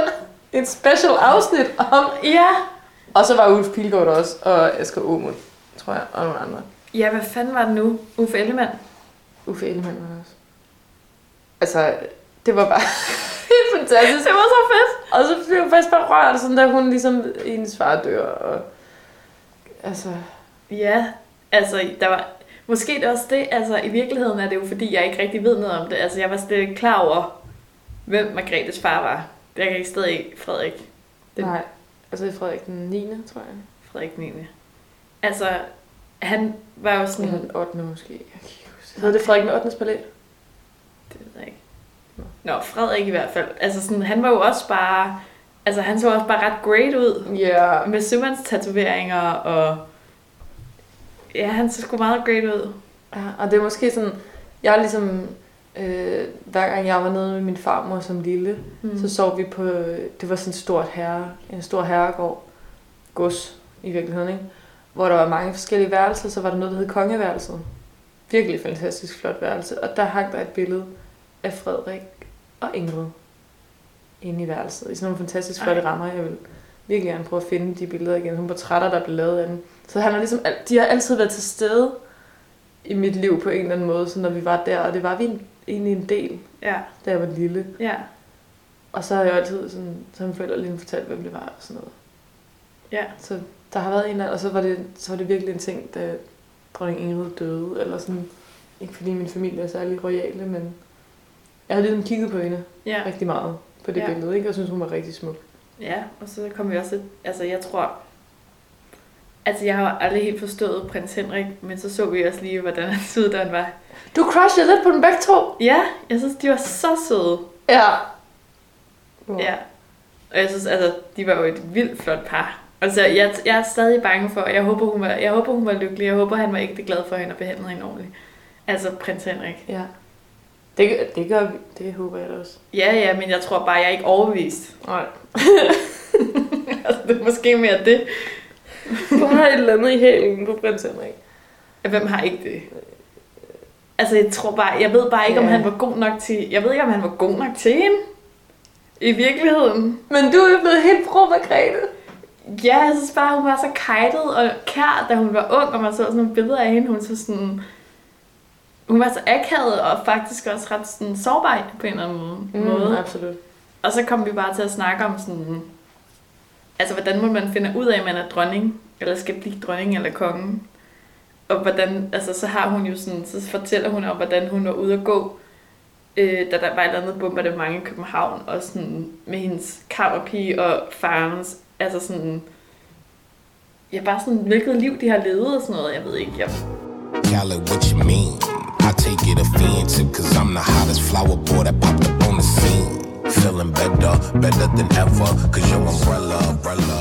Speaker 1: en special afsnit om.
Speaker 2: Ja.
Speaker 1: Og så var Ulf Pilgaard der også, og Asger Aumund, tror jeg, og nogle andre.
Speaker 2: Ja, hvad fanden var det nu? Uffe Ellemann.
Speaker 1: Uffe Ellemann var der også. Altså, det var bare helt fantastisk.
Speaker 2: Det var så fedt.
Speaker 1: Og så blev jeg faktisk bare rørt, sådan da hun ligesom, hendes far dør, og altså,
Speaker 2: Ja, altså, der var... Måske det også det, altså i virkeligheden er det jo fordi, jeg ikke rigtig ved noget om det. Altså jeg var slet ikke klar over, hvem Margrethes far var. Jeg kan ikke stadig Frederik.
Speaker 1: Det- nej. Altså, er Frederik den 9. tror jeg.
Speaker 2: Frederik 9. Altså, han var jo sådan...
Speaker 1: Eller den 8. måske. Jeg kan ikke huske. Hedder det Frederik den 8. palæ?
Speaker 2: Det ved jeg ikke. Nå, Frederik i hvert fald. Altså sådan, han var jo også bare... Altså han så også bare ret great ud.
Speaker 1: Ja.
Speaker 2: Med sømandstatoveringer og... Ja, han så sgu meget great ud.
Speaker 1: Ja, og det er måske sådan, jeg er ligesom, øh, hver gang jeg var nede med min farmor som lille,
Speaker 2: mm.
Speaker 1: så sov vi på, det var sådan et stort herre, en stor herregård, gods i virkeligheden, ikke? hvor der var mange forskellige værelser, så var der noget, der hed kongeværelset. Virkelig fantastisk flot værelse. Og der hang der et billede af Frederik og Ingrid inde i værelset. I sådan nogle fantastisk flotte
Speaker 2: Ej.
Speaker 1: rammer. Jeg vil virkelig gerne prøve at finde de billeder igen. Nogle portrætter, der blev lavet af dem. Så han har ligesom, de har altid været til stede i mit liv på en eller anden måde, så når vi var der, og det var vi en, egentlig en del,
Speaker 2: Ja,
Speaker 1: da jeg var lille.
Speaker 2: ja,
Speaker 1: Og så har jeg altid sådan, så mine forældre lige fortalt, hvem det var og sådan noget.
Speaker 2: ja.
Speaker 1: Så der har været en af, og så var det, så var det virkelig en ting, da dronning Ingrid døde, eller sådan, ikke fordi min familie er særlig royale, men jeg havde ligesom kigget på hende
Speaker 2: Ja,
Speaker 1: rigtig meget på det
Speaker 2: Ja.
Speaker 1: billede, ikke? og synes hun var rigtig smuk.
Speaker 2: ja. og så kom vi også... Altså, jeg tror... Altså, jeg har aldrig helt forstået prins Henrik, men så så vi også lige, hvordan han så ud, da han var...
Speaker 1: Du crushede lidt på dem begge to.
Speaker 2: Ja, jeg synes, de var så søde.
Speaker 1: Ja.
Speaker 2: Ja. Og jeg synes, altså, de var jo et vildt flot par. Altså, jeg, jeg er stadig bange for, jeg håber, hun var, jeg håber, hun var lykkelig. Jeg håber, han var ikke glad for hende og behandlede hende ordentligt. Altså, prins Henrik.
Speaker 1: Ja. Det, gør- det gør vi. Det håber jeg da også.
Speaker 2: Ja, ja, men jeg tror bare, jeg er ikke overbevist.
Speaker 1: Nej.
Speaker 2: altså, det er måske mere det.
Speaker 1: Du har et eller andet i hælen på prins Henrik.
Speaker 2: Hvem har ikke det? Altså, jeg tror bare, jeg ved bare ikke, om
Speaker 1: Ja.
Speaker 2: han var god nok til... Jeg ved ikke, om han var god nok til hende. I virkeligheden.
Speaker 1: Men du er blevet helt pro Margrethe.
Speaker 2: Ja, jeg synes bare, hun var så kajtet og kær, da hun var ung, og man så sådan nogle billeder af hende. Hun så sådan... Hun var så akavet og faktisk også ret sådan sårbar på en eller anden mm, måde.
Speaker 1: absolut.
Speaker 2: Og så kom vi bare til at snakke om sådan... Altså, hvordan må man finde ud af, at man er dronning? Eller skal blive dronning eller konge? Og hvordan... Altså, så har hun jo sådan... Så fortæller hun om, hvordan hun var ude at gå, øh, da der var et eller andet bombardement i København. Og sådan med hendes kammerpige og farens... Altså sådan... Ja, bare sådan, hvilket liv de har levet og sådan noget. Jeg ved ikke, jeg...
Speaker 5: Khaled, what you mean? I take it offensive, cause I'm the hottest flower boy that popped up on the scene. Feeling better, better than ever, cause your umbrella, umbrella.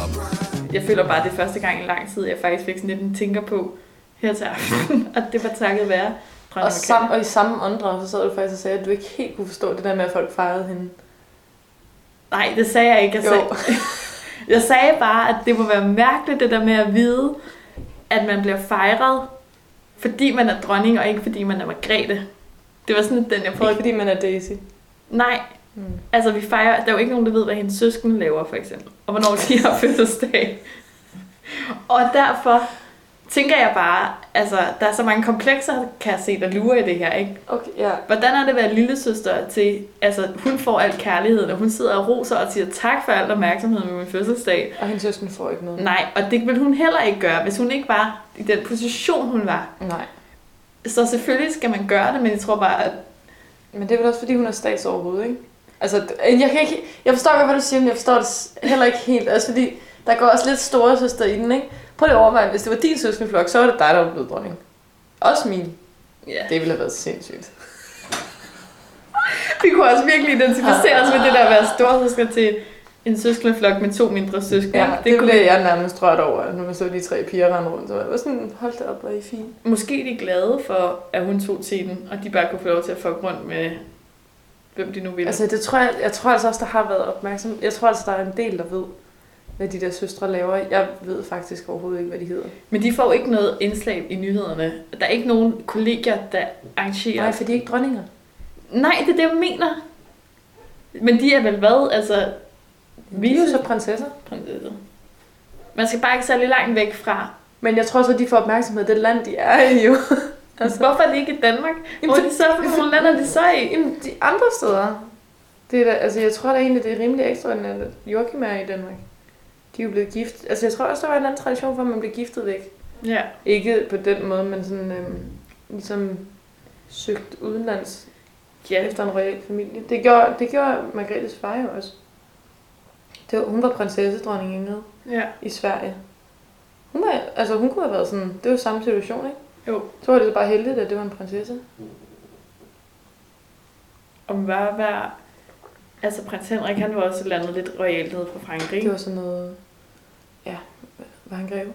Speaker 2: Jeg føler bare, at det er første gang i lang tid, jeg faktisk fik sådan lidt en tænker på her til aften. at det var takket være
Speaker 1: Og, sam, og i samme åndedrag, så sad du faktisk og sagde, at du ikke helt kunne forstå det der med, at folk fejrede hende.
Speaker 2: Nej, det sagde jeg ikke. Jeg
Speaker 1: Jo.
Speaker 2: sagde, jeg sagde bare, at det må være mærkeligt, det der med at vide, at man bliver fejret, fordi man er dronning, og ikke fordi man er Margrethe. Det var sådan lidt den, jeg
Speaker 1: Ikke
Speaker 2: prøvede.
Speaker 1: fordi man er Daisy.
Speaker 2: Nej,
Speaker 1: Mm.
Speaker 2: altså vi fejrer, der er jo ikke nogen, der ved, hvad hendes søskende laver, for eksempel. Og hvornår de har fødselsdag. Og derfor tænker jeg bare, altså der er så mange komplekser, kan jeg se, der lurer i det her, ikke?
Speaker 1: Okay, ja.
Speaker 2: Hvordan er det at være lille søster til, altså hun får al kærligheden, og hun sidder og roser og siger tak for al opmærksomhed med min fødselsdag.
Speaker 1: Og hendes søsken får ikke noget.
Speaker 2: Nej, og det vil hun heller ikke gøre, hvis hun ikke var i den position, hun var.
Speaker 1: Nej.
Speaker 2: Så selvfølgelig skal man gøre det, men jeg tror bare, at
Speaker 1: Men det er vel også, fordi hun er statsoverhoved, ikke? Altså, jeg, kan ikke, jeg forstår godt, hvad du siger, men jeg forstår det heller ikke helt. Altså, fordi der går også lidt store søster i den, ikke? Prøv lige at overveje, hvis det var din søskenflok, så var det dig, der var blevet dronning. Også min.
Speaker 2: ja,
Speaker 1: Det ville have været sindssygt.
Speaker 2: Vi kunne også virkelig identificere os med det der at være storsøster til en søskendeflok med to mindre søskende.
Speaker 1: Ja, det, det
Speaker 2: kunne
Speaker 1: blev jeg nærmest rørt over, når man så de tre piger rende rundt. Så jeg var sådan, hold da op, hvor er I fine.
Speaker 2: Måske de er glade for, at hun tog teten, og de bare kunne få lov til at fuck rundt med, hvem de nu ville.
Speaker 1: Altså, det tror jeg, jeg tror altså også, der har været opmærksom. Jeg tror altså, der er en del, der ved, hvad de der søstre laver. Jeg ved faktisk overhovedet ikke, hvad de hedder.
Speaker 2: Men de får ikke noget indslag i nyhederne. Der er ikke nogen kolleger, der arrangerer.
Speaker 1: Nej, for de er ikke dronninger.
Speaker 2: Nej, det er det, jeg mener. Men de er vel hvad? Altså,
Speaker 1: Vi er jo så prinsesser.
Speaker 2: prinsesser. Man skal bare ikke særlig langt væk fra.
Speaker 1: Men jeg tror at de får opmærksomhed det land, de er i jo.
Speaker 2: Altså, Hvorfor er de ikke i Danmark? Hvor er de så for nogle lande, de så i?
Speaker 1: Jamen, de andre steder. Det er da, altså, jeg tror da egentlig, det er rimelig ekstraordinært, at Joachim er i Danmark. De er jo blevet gift. Altså, jeg tror også, der var en anden tradition for, at man blev giftet væk.
Speaker 2: Ja.
Speaker 1: Ikke på den måde, men sådan øhm, ligesom søgt udenlands
Speaker 2: Ja,
Speaker 1: efter en royal familie. Det gjorde, det gjorde Margrethes far jo også. Det var, hun var prinsessedronning Ingrid
Speaker 2: ja.
Speaker 1: i Sverige. Hun, var, altså, hun kunne have været sådan, det var samme situation, ikke?
Speaker 2: Jo.
Speaker 1: Så var det så bare heldigt, at det var en prinsesse.
Speaker 2: Om hvad var... Altså, prins Henrik, han var også landet lidt royalt nede fra Frankrig.
Speaker 1: Det var sådan noget, ja, var han greve?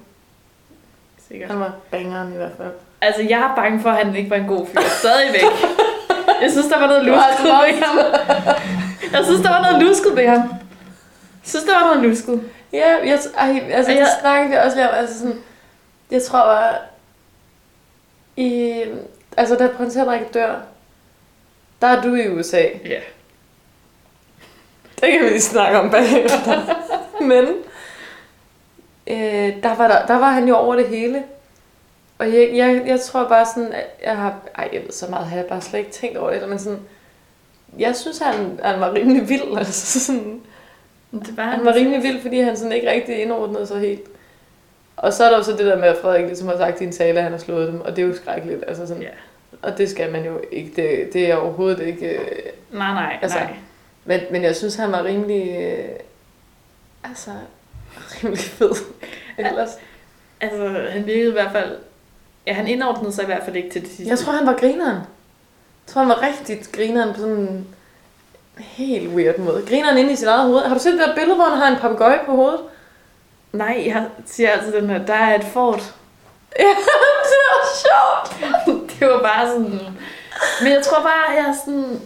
Speaker 2: Sikkert.
Speaker 1: Han var bangeren i hvert fald.
Speaker 2: Altså, jeg er bange for, at han ikke var en god fyr. Stadigvæk. Jeg synes, der var noget lusket
Speaker 1: altså
Speaker 2: ved ham. Jeg synes, der var noget lusket ved ham. Jeg synes, der var noget lusket.
Speaker 1: Ja, jeg, ej, altså, det
Speaker 2: jeg-
Speaker 1: snakkede vi også lige om, altså sådan, jeg tror bare, i, altså da prins Henrik dør, der er du i USA.
Speaker 2: Ja.
Speaker 1: Det kan vi lige snakke om bagefter. Men øh, der, var der, der var han jo over det hele. Og jeg, jeg, jeg tror bare sådan, at jeg har... Ej, jeg ved så meget, har jeg bare slet ikke tænkt over det. Men sådan, jeg synes, han, han var rimelig vild. Altså sådan,
Speaker 2: Det var
Speaker 1: han var rimelig vild, fordi han sådan ikke rigtig indordnede sig helt. Og så er der jo så det der med, at Frederik ligesom har sagt i en tale, at han har slået dem. Og det er jo skrækkeligt. Altså sådan,
Speaker 2: Ja.
Speaker 1: Og det skal man jo ikke. Det, det er overhovedet ikke... øh,
Speaker 2: Nej, nej,
Speaker 1: Altså,
Speaker 2: nej.
Speaker 1: Men, men jeg synes, han var rimelig... Øh, altså, rimelig fed. Ellers.
Speaker 2: Altså, han virkede i hvert fald... Ja, han indordnede sig i hvert fald ikke til det sidste.
Speaker 1: Jeg tror, han var grineren. Jeg tror, han var rigtig grineren på sådan en helt weird måde. Grineren inde i sit eget hoved. Har du set det der billede, hvor han har en papegøje på hovedet?
Speaker 2: Nej, jeg siger altid den her, der er et fort.
Speaker 1: Ja, det var sjovt.
Speaker 2: det var bare sådan... Men jeg tror bare, jeg er sådan...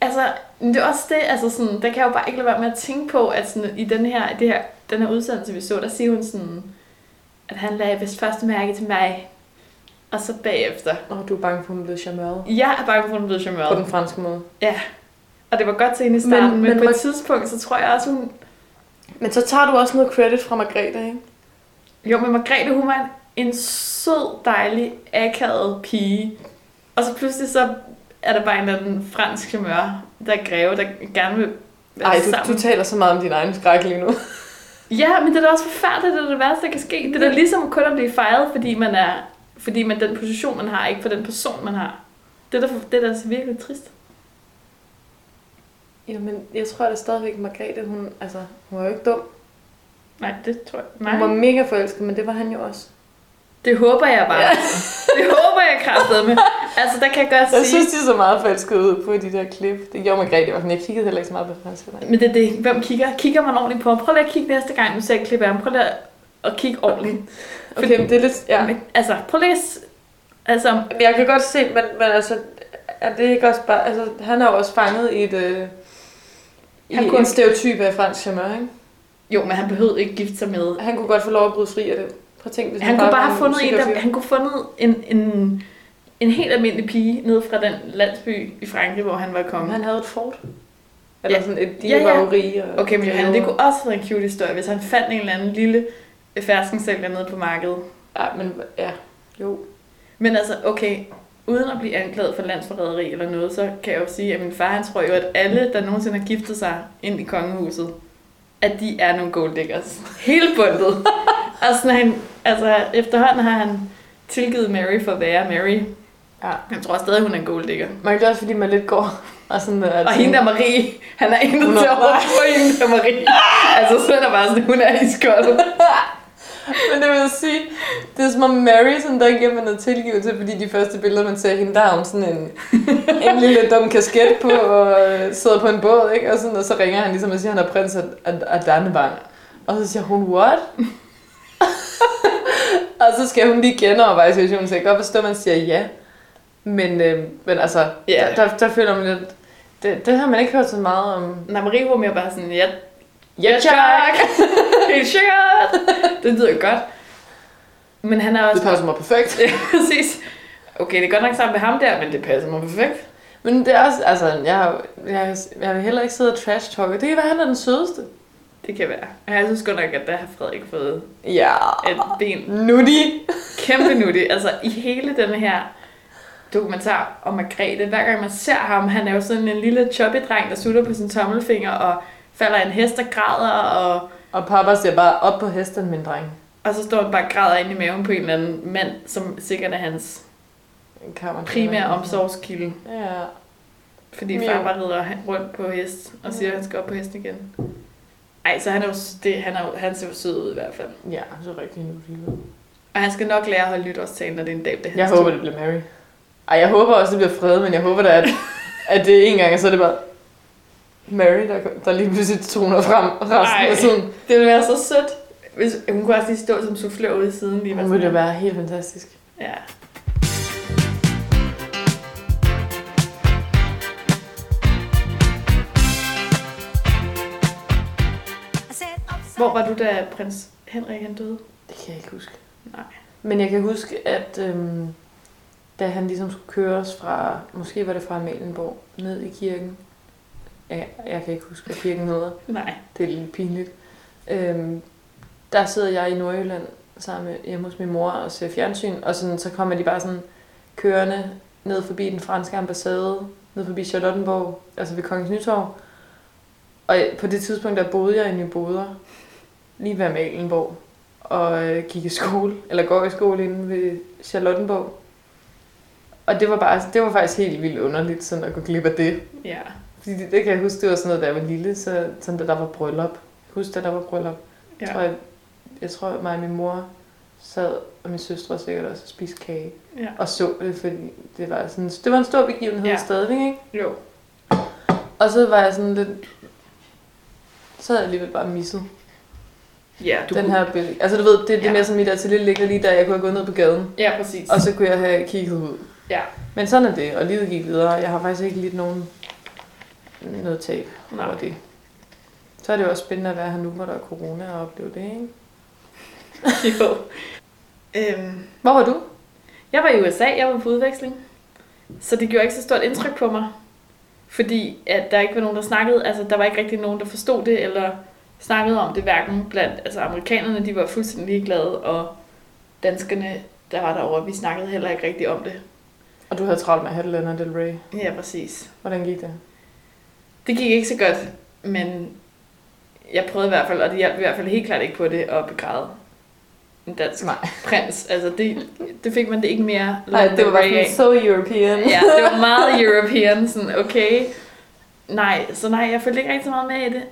Speaker 2: Altså, men det er også det, altså sådan, der kan jeg jo bare ikke lade være med at tænke på, at sådan, i den her, det her, den her udsendelse, vi så, der siger hun sådan, at han lagde vist første mærke til mig, og så bagefter.
Speaker 1: Oh, du er bange for, at hun blev charmeret.
Speaker 2: Jeg er bange for, at hun blev
Speaker 1: På
Speaker 2: charmeret.
Speaker 1: den franske måde.
Speaker 2: Ja. Og det var godt til hende i starten, men,
Speaker 1: Men-
Speaker 2: men, på et tidspunkt, så tror jeg også, hun...
Speaker 1: Men så tager du også noget credit fra Margrethe, ikke?
Speaker 2: Jo, men Margrethe, hun var en, en sød, dejlig, akavet pige. Og så pludselig så er der bare en eller anden fransk humør, der er greve, der gerne vil være
Speaker 1: Ej,
Speaker 2: sammen.
Speaker 1: du, du taler så meget om din egen skræk lige nu.
Speaker 2: Ja, men det er da også forfærdeligt, det er det værste, der kan ske. Det er da ligesom kun at blive fejret, fordi man er fordi man den position, man har, ikke for den person, man har. Det er da, det er da altså virkelig trist.
Speaker 1: Jamen, jeg tror da stadigvæk, Margrethe, hun, altså, hun var jo ikke dum.
Speaker 2: Nej, det tror jeg.
Speaker 1: Hun var
Speaker 2: Nej.
Speaker 1: mega forelsket, men det var han jo også.
Speaker 2: Det håber jeg bare.
Speaker 1: Ja.
Speaker 2: Det håber jeg kraftedeme med. Altså, der kan jeg godt
Speaker 1: Jeg
Speaker 2: sige...
Speaker 1: synes, de så meget forelsket ud på de der klip. Det gjorde Margrethe i hvert fald. Jeg kiggede heller ikke så meget på fransk.
Speaker 2: Men det er det. Hvem kigger? Kigger man ordentligt på ham? Prøv lige at kigge næste gang, du ser et klip af ham. Prøv lige at- kigge ordentligt.
Speaker 1: Okay, men det er lidt... Ja.
Speaker 2: Men, altså, prøv lige at... Altså,
Speaker 1: Men jeg kan godt se, men, men altså, er det ikke også bare... Altså, han er jo også fanget i et... Øh, i
Speaker 2: Han
Speaker 1: en
Speaker 2: kunne-
Speaker 1: stereotyp af fransk charmeur, ikke?
Speaker 2: jo, men han behøvede ikke gifte sig med
Speaker 1: Han kunne godt få lov at bryde fri af det. Prøv at tænke, hvis
Speaker 2: Han kunne bare have fundet en, der, han kunne fundet en, en, en helt almindelig pige nede fra den landsby i Frankrig, hvor han var kommet.
Speaker 1: Han havde et fort. Eller
Speaker 2: Ja.
Speaker 1: sådan et, de
Speaker 2: Ja, ja.
Speaker 1: var jo rige. Og
Speaker 2: Okay, men Johan, det kunne også være en cute historie, hvis han fandt en eller anden lille ferskensælger nede på markedet.
Speaker 1: Ja, men ja, jo.
Speaker 2: Men altså, okay, uden at blive anklaget for landsforræderi eller noget, så kan jeg jo sige, at min far, han tror jo, at alle, der nogensinde har giftet sig ind i kongehuset, at de er nogle gold diggers. Hele bundet. og sådan, han, altså, efterhånden har han tilgivet Mary for at være Mary.
Speaker 1: Ja.
Speaker 2: Jeg tror stadig, hun er en gold digger.
Speaker 1: Men det er også fordi, man lidt går og sådan... Er
Speaker 2: Og hende der Marie, han er intet til over for hende der Marie. altså, så er der bare sådan, hun er i skottet.
Speaker 1: Men det vil sige, det er som om Mary, sådan der giver man noget tilgivelse, fordi de første billeder, man ser hende, der har hun sådan en, en lille dum kasket på, og øh, sidder på en båd, ikke? Og, sådan, og så ringer han ligesom og siger, at han er prins af, af, af Dannebrog. Og så siger hun, what? og så skal hun lige genoverveje situationen, så jeg kan godt forstå, at man siger ja. Men, øh, men altså,
Speaker 2: Ja.
Speaker 1: der, der, der føler man lidt, det, det har man ikke hørt så meget om.
Speaker 2: Nej, Marie var mere bare sådan, ja,
Speaker 1: Ja,
Speaker 2: tak! Helt sikkert! Det lyder godt. Men han er
Speaker 1: Det
Speaker 2: også...
Speaker 1: passer mig perfekt.
Speaker 2: Ja, præcis. Okay, det er godt nok sammen med ham der, men det passer mig perfekt.
Speaker 1: Men det er også, altså, jeg, har- jeg, jeg vil heller ikke sidde og trash talk. Det kan være, han er den sødeste.
Speaker 2: Det kan være. Og Jeg synes godt nok, at der har Frederik fået
Speaker 1: Ja.
Speaker 2: et ben
Speaker 1: Nutty.
Speaker 2: kæmpe nuttig. Altså i hele denne her dokumentar om Margrethe, hver gang man ser ham, han er jo sådan en lille choppy dreng, der sutter på sin tommelfinger og falder af en hest og græder, og,
Speaker 1: Og pappa siger bare op på hesten, min dreng.
Speaker 2: og så står han bare og græder ind i maven på en eller anden mand, som sikkert er hans primære omsorgskilde.
Speaker 1: Ja.
Speaker 2: Fordi
Speaker 1: Ja.
Speaker 2: far bare rider rundt på hest og siger, at han skal op på hesten igen. Ej, så han, er jo, det, han, er jo, han ser jo sød ud i hvert fald.
Speaker 1: Ja, så rigtig nutty.
Speaker 2: Og han skal nok lære at holde nytårstal, når det er en dag, det
Speaker 1: Jeg håber,
Speaker 2: tur.
Speaker 1: det bliver Mary. Ej, jeg håber også, det bliver fred, men jeg håber da, at, at det er en gang, og så er det bare Mary, der, der lige pludselig toner frem resten
Speaker 2: Ej.
Speaker 1: af tiden.
Speaker 2: Det ville være så sødt. Hvis, hun kunne også lige stå som soufflør ude i siden. Lige
Speaker 1: Det
Speaker 2: var
Speaker 1: ville det være helt fantastisk.
Speaker 2: Ja. Hvor var du, da prins Henrik han døde?
Speaker 1: Det kan jeg ikke huske.
Speaker 2: Nej.
Speaker 1: Men jeg kan huske, at øhm, da han ligesom skulle køres fra, måske var det fra Amalienborg, ned i kirken. Ja, jeg kan ikke huske, hvad kirken hedder.
Speaker 2: Nej.
Speaker 1: Det er lidt pinligt. Øhm, der sidder jeg i Nordjylland sammen med, hjemme hos min mor og ser fjernsyn, og sådan, så kommer de bare sådan kørende ned forbi den franske ambassade, ned forbi Charlottenborg, altså ved Kongens Nytorv. Og på det tidspunkt, der boede jeg i Nyboder, lige ved Amalienborg, og øh, gik i skole, eller går i skole inde ved Charlottenborg. Og det var, bare, det var faktisk helt vildt underligt, sådan at gå glip af det.
Speaker 2: Ja.
Speaker 1: Fordi det, det kan jeg huske, det var sådan noget, da jeg var lille, så sådan, da der var bryllup. Husker, da der var bryllup. Ja. Jeg, tror, jeg, jeg tror, at mig og min mor sad, og min søstre sikkert også og spiste kage.
Speaker 2: Ja.
Speaker 1: Og så det, fordi det var, sådan, det var en stor begivenhed
Speaker 2: Ja.
Speaker 1: stadigvæk, ikke?
Speaker 2: Jo.
Speaker 1: Og så var jeg sådan lidt... Så havde jeg alligevel bare misset
Speaker 2: Ja,
Speaker 1: du den her billede. Altså du ved, det, det er
Speaker 2: Ja.
Speaker 1: mere sådan, mit atelier ligger lige der, jeg kunne have gået ned på gaden.
Speaker 2: Ja, præcis.
Speaker 1: Og så kunne jeg have kigget ud.
Speaker 2: Ja.
Speaker 1: Men sådan er det, og livet gik videre. Jeg har faktisk ikke lidt nogen noget tab
Speaker 2: Nej.
Speaker 1: over det. Så er det jo også spændende at være her nu, hvor der er corona og opleve det, ikke?
Speaker 2: jo. Øhm,
Speaker 1: Hvor var du?
Speaker 2: jeg var i USA, jeg var på udveksling. Så det gjorde ikke så stort indtryk på mig. Fordi at der ikke var nogen, der snakkede, altså der var ikke rigtig nogen, der forstod det, eller snakkede om det, hverken blandt, altså amerikanerne, de var fuldstændig ligeglade, og danskerne, der var derovre, vi snakkede heller ikke rigtig om det.
Speaker 1: Og du havde travlt med at have Lana Del Rey.
Speaker 2: Ja, præcis.
Speaker 1: Hvordan gik det?
Speaker 2: Det gik ikke så godt, men jeg prøvede i hvert fald, og det hjalp i hvert fald helt klart ikke på det at begræde en dansk
Speaker 1: Nej.
Speaker 2: prins. Altså det, det fik man det ikke mere
Speaker 1: Nej, det var bare sådan so European.
Speaker 2: Ja, det var meget European, sådan okay. Nej, så nej, jeg følte ikke rigtig så meget med i det.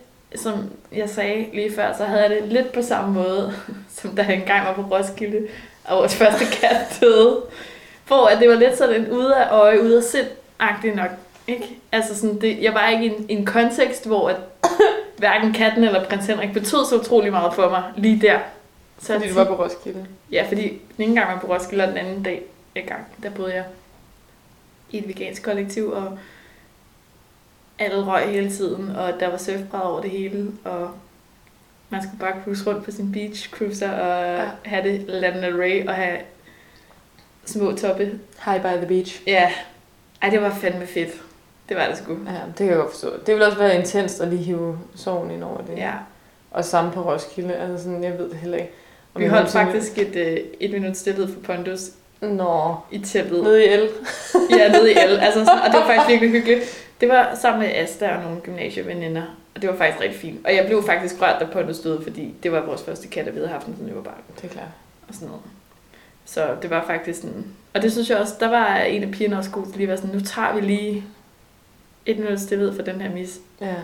Speaker 2: Som jeg sagde lige før, så havde jeg det lidt på samme måde, som da jeg engang var på Roskilde, og vores første kat døde. Hvor at det var lidt sådan en ude af øje, ude af sind nok. Ikke? Altså sådan, det, jeg var ikke i en, en kontekst, hvor at hverken katten eller prins Henrik betød så utrolig meget for mig lige der. Så
Speaker 1: Fordi du var på Roskilde.
Speaker 2: Ja, fordi den ene gang var jeg på Roskilde, og den anden dag, en gang, der boede jeg i et vegansk kollektiv, og alle røg hele tiden, og der var surfbræd over det hele, og man skulle bare cruise rundt på sin beach cruiser og ja. Have det Lana Rey og have små toppe.
Speaker 1: High by the beach.
Speaker 2: Ja, ej, det var fandme fedt. Det var det sgu.
Speaker 1: Ja, det kan jeg godt forstå. Det vil også være intenst at lige hive sorgen ind over det.
Speaker 2: Ja,
Speaker 1: Og samme på Roskilde. Altså sådan, jeg ved det heller ikke. Om
Speaker 2: vi holdt faktisk et, øh, et minut stillhed for Pondus
Speaker 1: Nå,
Speaker 2: i teltet.
Speaker 1: nede i el.
Speaker 2: Ja, nede i el. Altså, sådan, og det var faktisk virkelig hyggeligt. Det var sammen med Asta og nogle gymnasieveninder, og det var faktisk rigtig fint. Og jeg blev faktisk rørt, da Pontus døde, fordi det var vores første kat, vi havde haft den, siden vi var barn.
Speaker 1: Det er klart.
Speaker 2: Og sådan noget. Så det var faktisk sådan... Og det synes jeg også, der var en af pigerne også god til lige at være sådan, nu tager vi lige et minut stillhed for den her mis.
Speaker 1: Ja,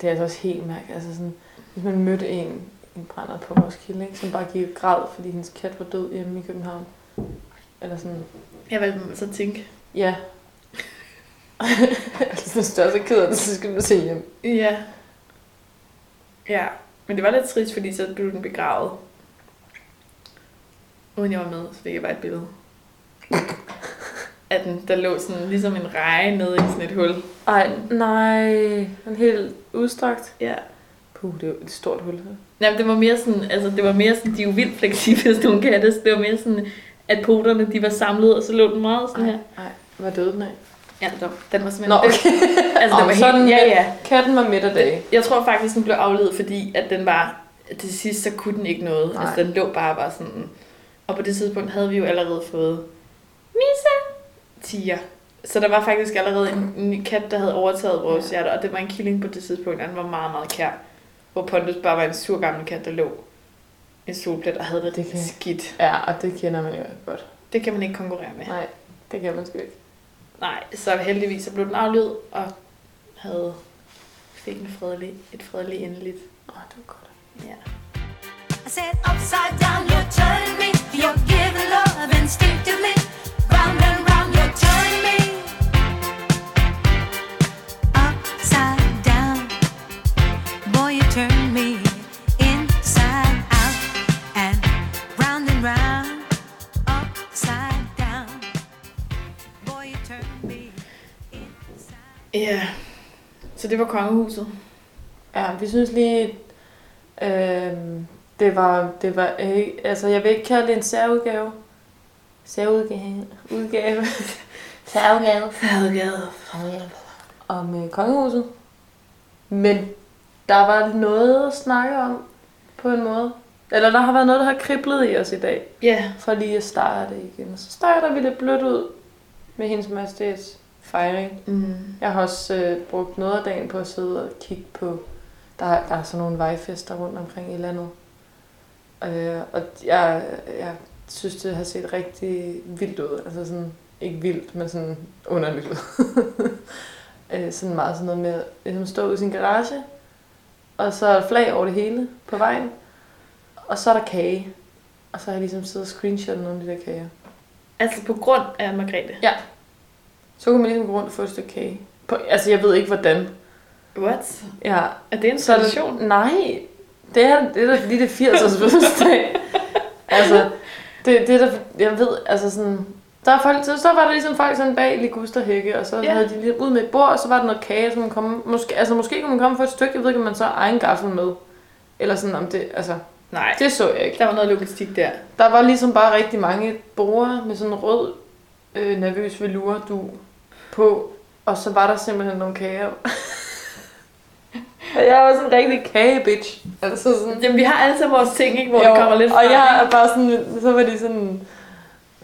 Speaker 1: det er altså også helt mærkeligt. Altså sådan, hvis man mødte en en brænder på Roskilde, ikke? som bare gik og græd, fordi hendes kat var død hjemme i København. Eller sådan,
Speaker 2: Jeg valgte så tænke.
Speaker 1: ja. altså, hvis du er så ked af det, så skal du se hjem.
Speaker 2: Ja. Ja, men det var lidt trist, fordi så blev den begravet. Uden jeg var med, så fik jeg bare et billede. At den, der lå sådan ligesom en reje nede i sådan et hul.
Speaker 1: Ej, nej. En helt udstrakt.
Speaker 2: Ja.
Speaker 1: Puh, det er jo et stort hul.
Speaker 2: Jamen, det var mere sådan, altså det var mere sådan, de er jo vildt fleksible, sådan nogle katte, så det var mere sådan, at poterne, de var samlet, og så lå den meget sådan her.
Speaker 1: Nej, hvad døde den af?
Speaker 2: Ja, den, den var simpelthen...
Speaker 1: Nå, okay.
Speaker 2: Altså, den var
Speaker 1: sådan
Speaker 2: helt, ja,
Speaker 1: med-
Speaker 2: ja.
Speaker 1: Katten var midt af dag.
Speaker 2: Jeg tror faktisk, den blev afledet, fordi at den var... Til sidst, så kunne den ikke noget.
Speaker 1: Nej.
Speaker 2: Altså, den lå bare bare sådan... Og på det tidspunkt havde vi jo allerede fået... Misa! Tiger. Så der var faktisk allerede en, en kat, der havde overtaget vores hjerter, og det var en killing på det tidspunkt, og den var meget, meget kær. Hvor Pontus bare var en sur gammel kat, der lå i en solplet og havde det,
Speaker 1: Det kan-
Speaker 2: skidt.
Speaker 1: Ja, og det kender man jo godt.
Speaker 2: Det kan man ikke konkurrere med.
Speaker 1: Nej, det kan man sgu ikke.
Speaker 2: Nej, så heldigvis så blev den aflevet, og havde fik en fredelig, et fredeligt endeligt.
Speaker 1: Åh, det var godt.
Speaker 2: Ja.
Speaker 6: I said upside down, you turn me inside out and round and round. Upside down, boy, you turn me inside.
Speaker 2: Så det var kongehuset.
Speaker 1: Ja, vi synes lige, øh, det var, det var ikke, altså jeg vil ikke kalde det en særudgave. Særudgave. Udgave. Særudgave.
Speaker 2: Fadegade.
Speaker 1: Om øh, kongehuset. Men der var noget at snakke om, på en måde. Eller der har været noget, der har kriblet i os i dag.
Speaker 2: Ja,
Speaker 1: For lige at starte igen. Så starter vi lidt blødt ud med hendes majestæts fejring.
Speaker 2: mm.
Speaker 1: Jeg har også øh, brugt noget af dagen på at sidde og kigge på, der, er- der er sådan nogle vejfester rundt omkring i landet. Øh, og jeg, jeg synes, det har set rigtig vildt ud. Altså sådan, ikke vildt, men sådan underligt ud. øh, sådan meget sådan noget med at ligesom stå ud i sin garage, og så er der flag over det hele på vejen, og så er der kage. Og så har jeg ligesom siddet og screenshottet nogle af de der kager.
Speaker 2: altså på grund af Margrethe.
Speaker 1: Så kunne man ligesom gå rundt og få et stykke kage. På, altså, jeg ved ikke, hvordan.
Speaker 2: What?
Speaker 1: Ja,
Speaker 2: Er det en tradition?
Speaker 1: nej, det er, det er da fordi, det er 80 års fødselsdag. altså, det, det er da, jeg ved, altså sådan, der er folk, så, så var der ligesom folk sådan bag ligusterhække, og så
Speaker 2: Ja.
Speaker 1: havde de lige ud med et bord, og så var der noget kage, så man kom, måske, altså måske kunne man komme for et stykke, jeg ved ikke, om man så egen gaffel med. Eller sådan om det, altså,
Speaker 2: Nej,
Speaker 1: det så jeg ikke.
Speaker 2: der var noget logistik der.
Speaker 1: Der var ligesom bare rigtig mange borde med sådan en rød, øh, nervøs velour du på, og så var der simpelthen nogle kager. Og jeg var sådan en rigtig kage-bitch. Altså sådan,
Speaker 2: Jamen, vi har alle sammen vores ting, ikke, hvor
Speaker 1: jo,
Speaker 2: det kommer lidt
Speaker 1: og
Speaker 2: frem,
Speaker 1: jeg er bare sådan, så var de sådan,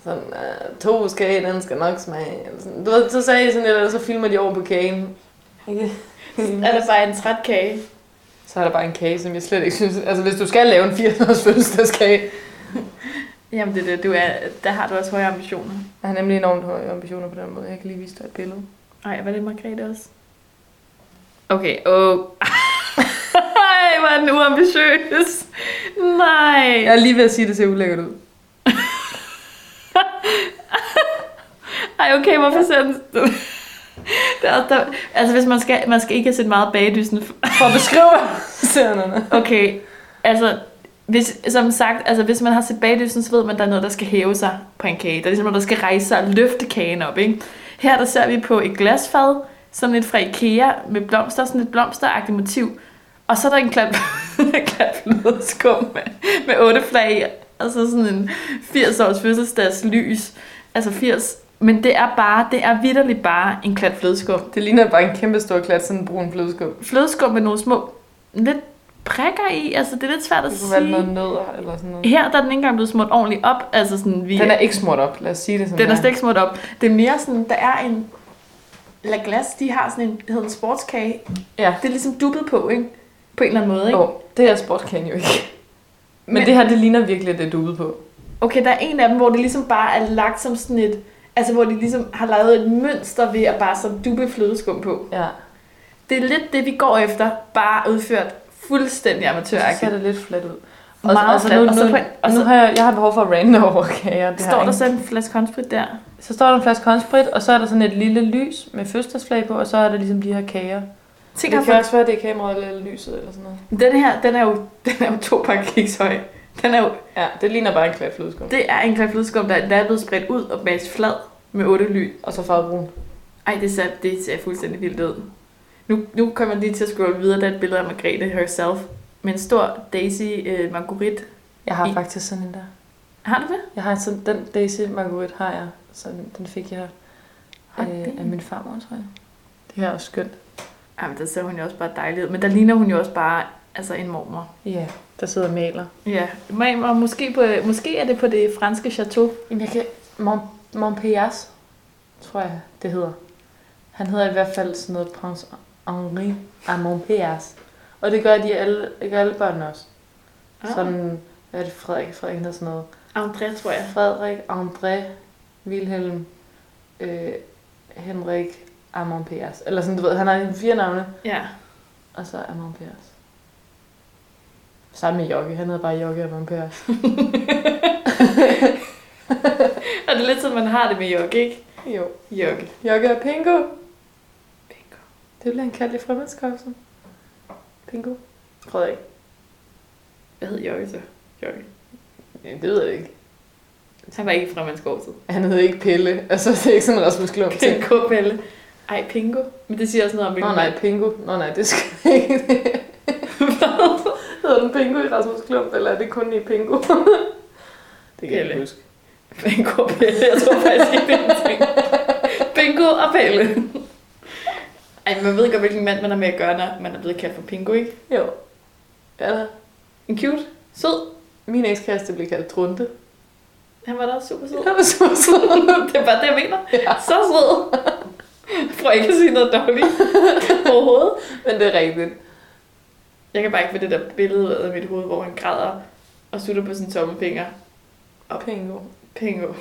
Speaker 1: sådan, uh, to kage, den skal nok smage. Eller sådan. Du ved, så sagde jeg sådan lidt, og så filmer de over på kagen. Ikke?
Speaker 2: Er det bare en træt kage?
Speaker 1: Så er der bare en kage, som jeg slet ikke synes... Altså, hvis du skal lave en 80-års fødselsdagskage,
Speaker 2: Jamen, det, er det, du er, der har du også høje ambitioner.
Speaker 1: jeg har nemlig enormt høje ambitioner på den måde. Jeg kan lige vise dig et billede.
Speaker 2: Ej, var det Margrethe også? Okay, åh. Ej, hvor er den uambitiøs. Nej.
Speaker 1: Jeg er lige ved at sige, at det ser ulækkert ud.
Speaker 2: Ej, okay, hvorfor ser den... Der, er- der, altså, hvis man skal, man skal ikke have set meget bagdysten.
Speaker 1: For at beskrive scenerne.
Speaker 2: Okay, altså, hvis, som sagt, altså, hvis man har set bagdysten, så ved man, at der er noget, der skal hæve sig på en kage. Der er ligesom noget, der skal rejse sig og løfte kagen op, ikke? Her der ser vi på et glasfad, sådan lidt fra Ikea, med blomster, sådan et blomsteragtigt motiv. Og så er der en klat, klat flødeskum med, med otte flag, i, og så sådan en 80 års fødselsdags lys. Altså 80. Men det er bare, det er vidderligt bare en klat flødeskum.
Speaker 1: Det ligner bare en kæmpe stor klat, sådan en brun flødeskum.
Speaker 2: Flødeskum med nogle små, lidt prikker i, altså det er lidt svært at
Speaker 1: Det
Speaker 2: sige.
Speaker 1: noget nødder eller sådan noget.
Speaker 2: Her der er den ikke engang blevet smurt ordentligt op. Altså sådan, vi,
Speaker 1: Den er ikke smurt op, lad os sige det sådan
Speaker 2: den er slet ikke smurt op. Det er mere sådan, der er en... La Glace, de har sådan en, det hedder en sportskage.
Speaker 1: Ja.
Speaker 2: Det er ligesom duppet på, ikke? På en eller anden måde, ikke?
Speaker 1: Jo, det er sportskagen jo ikke. Men,
Speaker 2: Men-
Speaker 1: det her, det ligner virkelig, at det er duet på.
Speaker 2: Okay, der er en af dem, hvor det ligesom bare er lagt som sådan et... Altså, hvor de ligesom har lavet et mønster ved at bare så duppe flødeskum på.
Speaker 1: Ja.
Speaker 2: Det er lidt det, vi går efter, bare udført fuldstændig
Speaker 1: Så ser
Speaker 2: amatøragtigt.
Speaker 1: det lidt fladt ud.
Speaker 2: Meget
Speaker 1: altså,
Speaker 2: fladt.
Speaker 1: nu,
Speaker 2: Og så
Speaker 1: nu,
Speaker 2: på en- og
Speaker 1: nu
Speaker 2: så-
Speaker 1: har jeg, jeg har behov for at rande over kager. Det
Speaker 2: Står
Speaker 1: jeg
Speaker 2: der så en flaske håndsprit der?
Speaker 1: Så står der en flaske håndsprit, og så er der sådan et lille lys med fødselsdagsflag på, og så er der ligesom de her kager.
Speaker 2: Tænk,
Speaker 1: det kan også være, det er kameraet eller lyset eller sådan noget.
Speaker 2: den her, den er jo, den er jo to pakker kiks høj. Den er jo,
Speaker 1: Ja, det ligner bare en klat flødeskum.
Speaker 2: det er en klat flødeskum, der, der er blevet spredt ud og bagt flad med otte lyn.
Speaker 1: Og så farvebrun.
Speaker 2: Ej, det ser, det ser fuldstændig vildt ud. Nu, nu kommer jeg lige til at scrolle videre, der er et billede af Margrethe herself med en stor Daisy øh, Marguerite.
Speaker 1: Jeg har
Speaker 2: I-
Speaker 1: faktisk sådan en der.
Speaker 2: Har du det?
Speaker 1: Jeg har sådan, den Daisy Marguerite har jeg. Så den fik jeg øh, af min farmor, tror jeg. Det her er også skønt.
Speaker 2: Jamen, der ser hun jo også bare dejlig ud. Men der ligner hun jo også bare altså en mormor.
Speaker 1: Ja, der sidder og maler.
Speaker 2: Ja, og måske, på, måske er det på det franske chateau.
Speaker 1: Jamen, jeg kan... Mon, Montpellier, tror jeg, det hedder. Han hedder i hvert fald sådan noget Prince Henri af Montpellier. Og det gør de alle, gør alle børnene også.
Speaker 2: Ah.
Speaker 1: Sådan, hvad er det, Frederik? Frederik hedder sådan noget.
Speaker 2: André, tror jeg.
Speaker 1: Frederik, André, Wilhelm, øh, Henrik, Amon Pers. Eller sådan, du ved, han har fire navne,
Speaker 2: Ja.
Speaker 1: og så Amon Pers. Sammen med Jokke, han hedder bare Jokke Amon Pers.
Speaker 2: Og det er lidt sådan, man har det med Jokke, ikke?
Speaker 1: Jo.
Speaker 2: Jokke.
Speaker 1: Jokke og Pingo.
Speaker 2: Bingo.
Speaker 1: Det bliver han kaldt i fremmedskabsen. Pingo. Frederik.
Speaker 2: Hvad hed Jokke så? Jokke.
Speaker 1: Ja, det ved jeg ikke.
Speaker 2: Han var ikke fra Mandskovsid.
Speaker 1: Han hedder ikke Pelle. Altså, det er ikke sådan en Rasmus Klump ting.
Speaker 2: Pingo Pelle. Ej, Pingo. Men det siger også noget om,
Speaker 1: Nå
Speaker 2: hvilken
Speaker 1: nej, Pingo. Nå nej, det skal ikke. Hedder den Pingo i Rasmus Klump, eller er det kun i Pingo? det kan jeg
Speaker 2: Pelle.
Speaker 1: ikke huske.
Speaker 2: Pingo og Pelle. Jeg tror faktisk ikke, det er en ting. Pingo og Pelle. Ej, man ved godt, hvilken mand man er med at gøre, når man er blevet kaldt for Pingo, ikke?
Speaker 1: Jo. Da.
Speaker 2: En cute. Sød.
Speaker 1: Min ekskæreste blev kaldt Trunte.
Speaker 2: Han var da også super sød.
Speaker 1: Han var så sød.
Speaker 2: det er bare det, jeg mener.
Speaker 1: Ja.
Speaker 2: Så sød. For ikke at sige noget dårligt overhovedet.
Speaker 1: Men det er rigtigt.
Speaker 2: Jeg kan bare ikke få det der billede af mit hoved, hvor han græder og sutter på sine tommelfinger.
Speaker 1: Pingo.
Speaker 2: Pingo.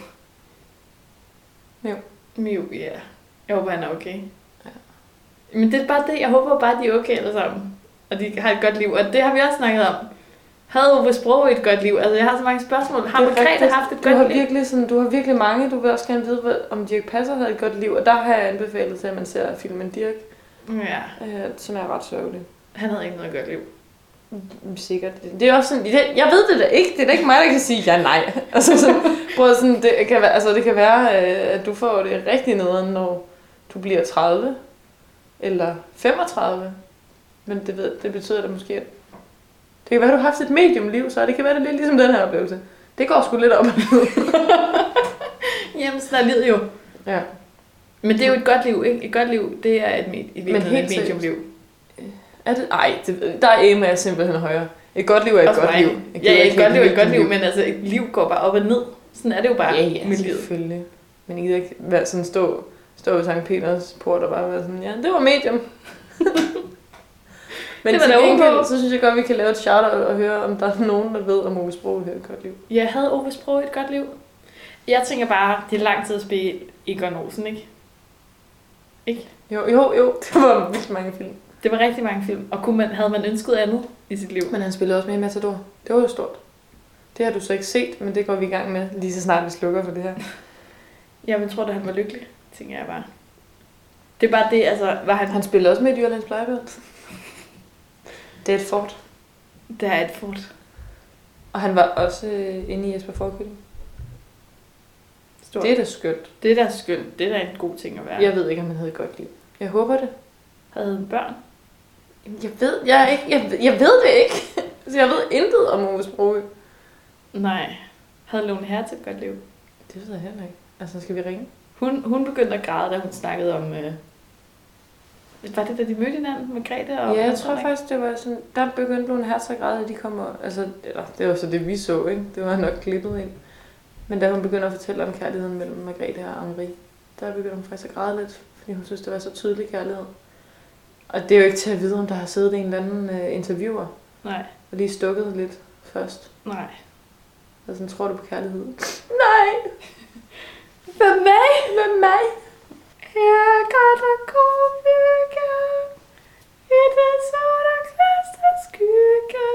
Speaker 1: Miu.
Speaker 2: Miu, ja. Jeg håber, han er okay. Men det er bare det. Jeg håber bare, de er okay alle sammen. Og de har et godt liv. Og det har vi også snakket om. Havde Ove Sprogøe et godt liv? Altså, jeg har så mange spørgsmål. Har Margrethe haft et
Speaker 1: du har
Speaker 2: godt liv?
Speaker 1: virkelig sådan, du har virkelig mange. Du vil også gerne vide, hvad- om Dirk Passer havde et godt liv. Og der har jeg anbefalet til, at man ser filmen Dirk,
Speaker 2: Ja,
Speaker 1: øh, som er ret sørgelig.
Speaker 2: han havde ikke noget godt liv.
Speaker 1: Mm, Sikkert. Det er også sådan, det, jeg ved det da ikke. Det er da ikke mig, der kan sige ja nej. Altså, sådan, prøv at sådan, det kan være, altså, det kan være, øh, at du får det rigtig nederen, når du bliver 30 eller 35. Men det, ved, det betyder da måske, at det kan være, at du har haft et mediumliv, så det kan være, det er lidt ligesom den her oplevelse. Det går sgu lidt op.
Speaker 2: Jamen, sådan er livet jo.
Speaker 1: ja.
Speaker 2: Men det er jo et godt liv, ikke? Et godt liv, det er et, med- i virkeligheden
Speaker 1: helt
Speaker 2: et mediumliv.
Speaker 1: Er det? Ej, det, der er Emma er simpelthen højere. Et godt liv er et
Speaker 2: Også
Speaker 1: godt
Speaker 2: mig.
Speaker 1: liv. Jeg
Speaker 2: Ja, et godt liv er et godt liv, men altså, et liv går bare op og ned. Sådan er det jo bare
Speaker 1: Ja, ja,
Speaker 2: med livet.
Speaker 1: selvfølgelig. Men jeg gider ikke være sådan stå, stå ved Sankt Peters port og bare være sådan, ja, det var medium. Men
Speaker 2: Det var
Speaker 1: til gengæld, så synes jeg godt, vi kan lave et shout og høre, om der er nogen, der ved, om Ove Sprog har et godt liv.
Speaker 2: Jeg havde Ove Sprog et godt liv. Jeg tænker bare, det er lang tid at spille Egon Olsen, ikke?
Speaker 1: Jo, jo, jo, det var vildt mange film.
Speaker 2: Det var rigtig mange film, og kunne man, havde man ønsket andet i sit liv?
Speaker 1: Men han spillede også med i Matador. Det var jo stort. Det har du så ikke set, men det går vi i gang med, lige så snart vi slukker for det her.
Speaker 2: Jeg vil tro, at han var lykkelig, tænker jeg bare. Det er bare det, altså, var han...
Speaker 1: Han spillede også med i Dyrlands Plejebørn. Det er et fort.
Speaker 2: Der er et fort.
Speaker 1: Og han var også øh, inde i Jesper Forkylling. Det er da skønt.
Speaker 2: det er da skønt. Det er da en god ting at være.
Speaker 1: Jeg ved ikke, om han havde et godt liv. Jeg håber det.
Speaker 2: Havde han børn?
Speaker 1: Jeg ved, jeg, ikke, jeg, ved- jeg ved det ikke. Altså, jeg ved intet om Ove Sprogø.
Speaker 2: Nej. Havde Lone Hertz et godt liv?
Speaker 1: Det ved jeg heller ikke. Altså, skal vi ringe?
Speaker 2: Hun, hun begyndte at græde, da hun snakkede om... Øh... Var det, da de mødte hinanden med Grete? Og
Speaker 1: ja, jeg tror faktisk, det var sådan... Der begyndte Lone Hertz at græde, at de kommer... Altså, eller, det var så det, vi så, ikke? Det var nok klippet ind. Men da hun begynder at fortælle om kærligheden mellem Margrethe og Henri, der begynder hun faktisk at græde lidt, fordi hun synes, det var så tydelig kærlighed. Og det er jo ikke til at vide, om der har siddet en eller anden uh, interviewer
Speaker 2: Nej,
Speaker 1: og lige stukket lidt først.
Speaker 2: nej.
Speaker 1: Og sådan, tror du på kærlighed? Nej! Med mig, med mig.
Speaker 2: Jeg kan da komme i den sorte kvaste skygge.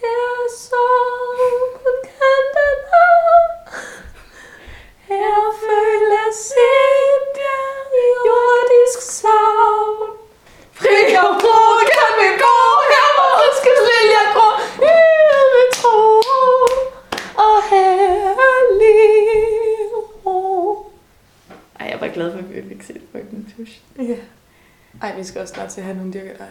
Speaker 1: Her solen kan den af. Her føler sind jeg jordisk savn.
Speaker 2: Fri og brug kan vi gå, her hvor skal lille grå. Fik set Frygten Tush.
Speaker 1: Ja. Ej, vi skal også snart til, at hun dyrker dig.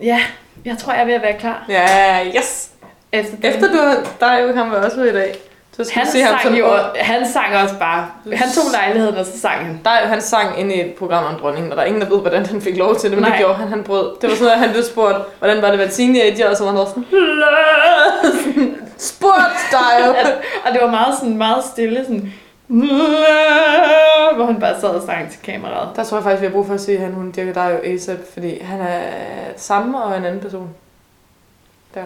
Speaker 2: Ja, jeg tror, jeg er ved at være klar.
Speaker 1: Ja, yes!
Speaker 2: Efter, den-
Speaker 1: Efter du har, der jo han var også med i dag. Så skal
Speaker 2: han
Speaker 1: se ham
Speaker 2: sang jo, han sang også bare. Han tog lejligheden, og så sang han.
Speaker 1: Der er han sang ind i et program om dronningen, og der er ingen, der ved, hvordan han fik lov til det, men Nej. Det gjorde han, han brød. Det var sådan, at han blev spurgt, hvordan var det at være teenager, og så var han sådan, spurgt dig jo.
Speaker 2: Og det var meget, sådan, meget stille, sådan... Hvor han bare sad og sang til kameraet.
Speaker 1: Der tror jeg faktisk, vi har brug for at se, at han hun dyrker dig jo ASAP, fordi han er samme og en anden person. Der.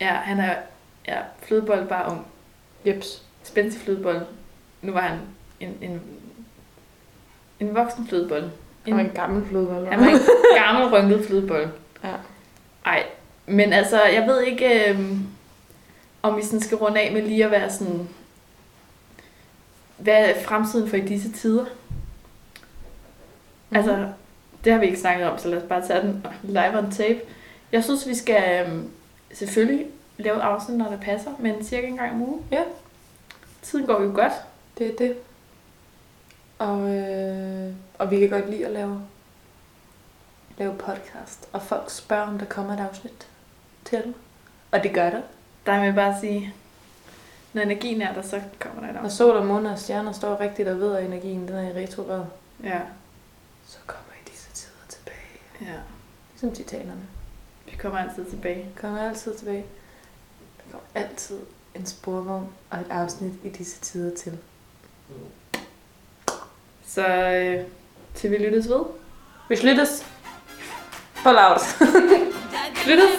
Speaker 2: Ja, han er ja, flødebold bare ung.
Speaker 1: Jeps.
Speaker 2: Spændstig flødebold. Nu var han en, en, en voksen flødebold.
Speaker 1: Han var en gammel flodbold.
Speaker 2: Han var en gammel rynket flødebold.
Speaker 1: Ja.
Speaker 2: Ej, men altså, jeg ved ikke, øhm, om vi sådan skal runde af med lige at være sådan... Hvad er fremtiden for i disse tider?
Speaker 1: Mhm.
Speaker 2: Altså, det har vi ikke snakket om, så lad os bare tage den live on tape. Jeg synes, vi skal øhm, selvfølgelig lave et afsnit, når det passer, men cirka en gang om ugen.
Speaker 1: Ja.
Speaker 2: Tiden går jo godt.
Speaker 1: Det er det. Og, øh, og vi kan godt lide at lave, lave podcast. Og folk spørger, om der kommer et afsnit til dem. Og det gør der.
Speaker 2: Der vil jeg bare sige, når energien er der, så kommer der et
Speaker 1: Når
Speaker 2: afsnit.
Speaker 1: sol og måne og stjerner står rigtigt og ved, at energien den er i retrograd,
Speaker 2: Ja,
Speaker 1: så kommer I disse tider tilbage.
Speaker 2: ja.
Speaker 1: Ligesom titanerne.
Speaker 2: Vi kommer altid tilbage.
Speaker 1: Kommer altid tilbage. Der kommer altid en sporvogn og et afsnit i disse tider til.
Speaker 2: Så øh, til vi lyttes ved.
Speaker 1: Vi sluttes. For loud.
Speaker 2: Lyttes!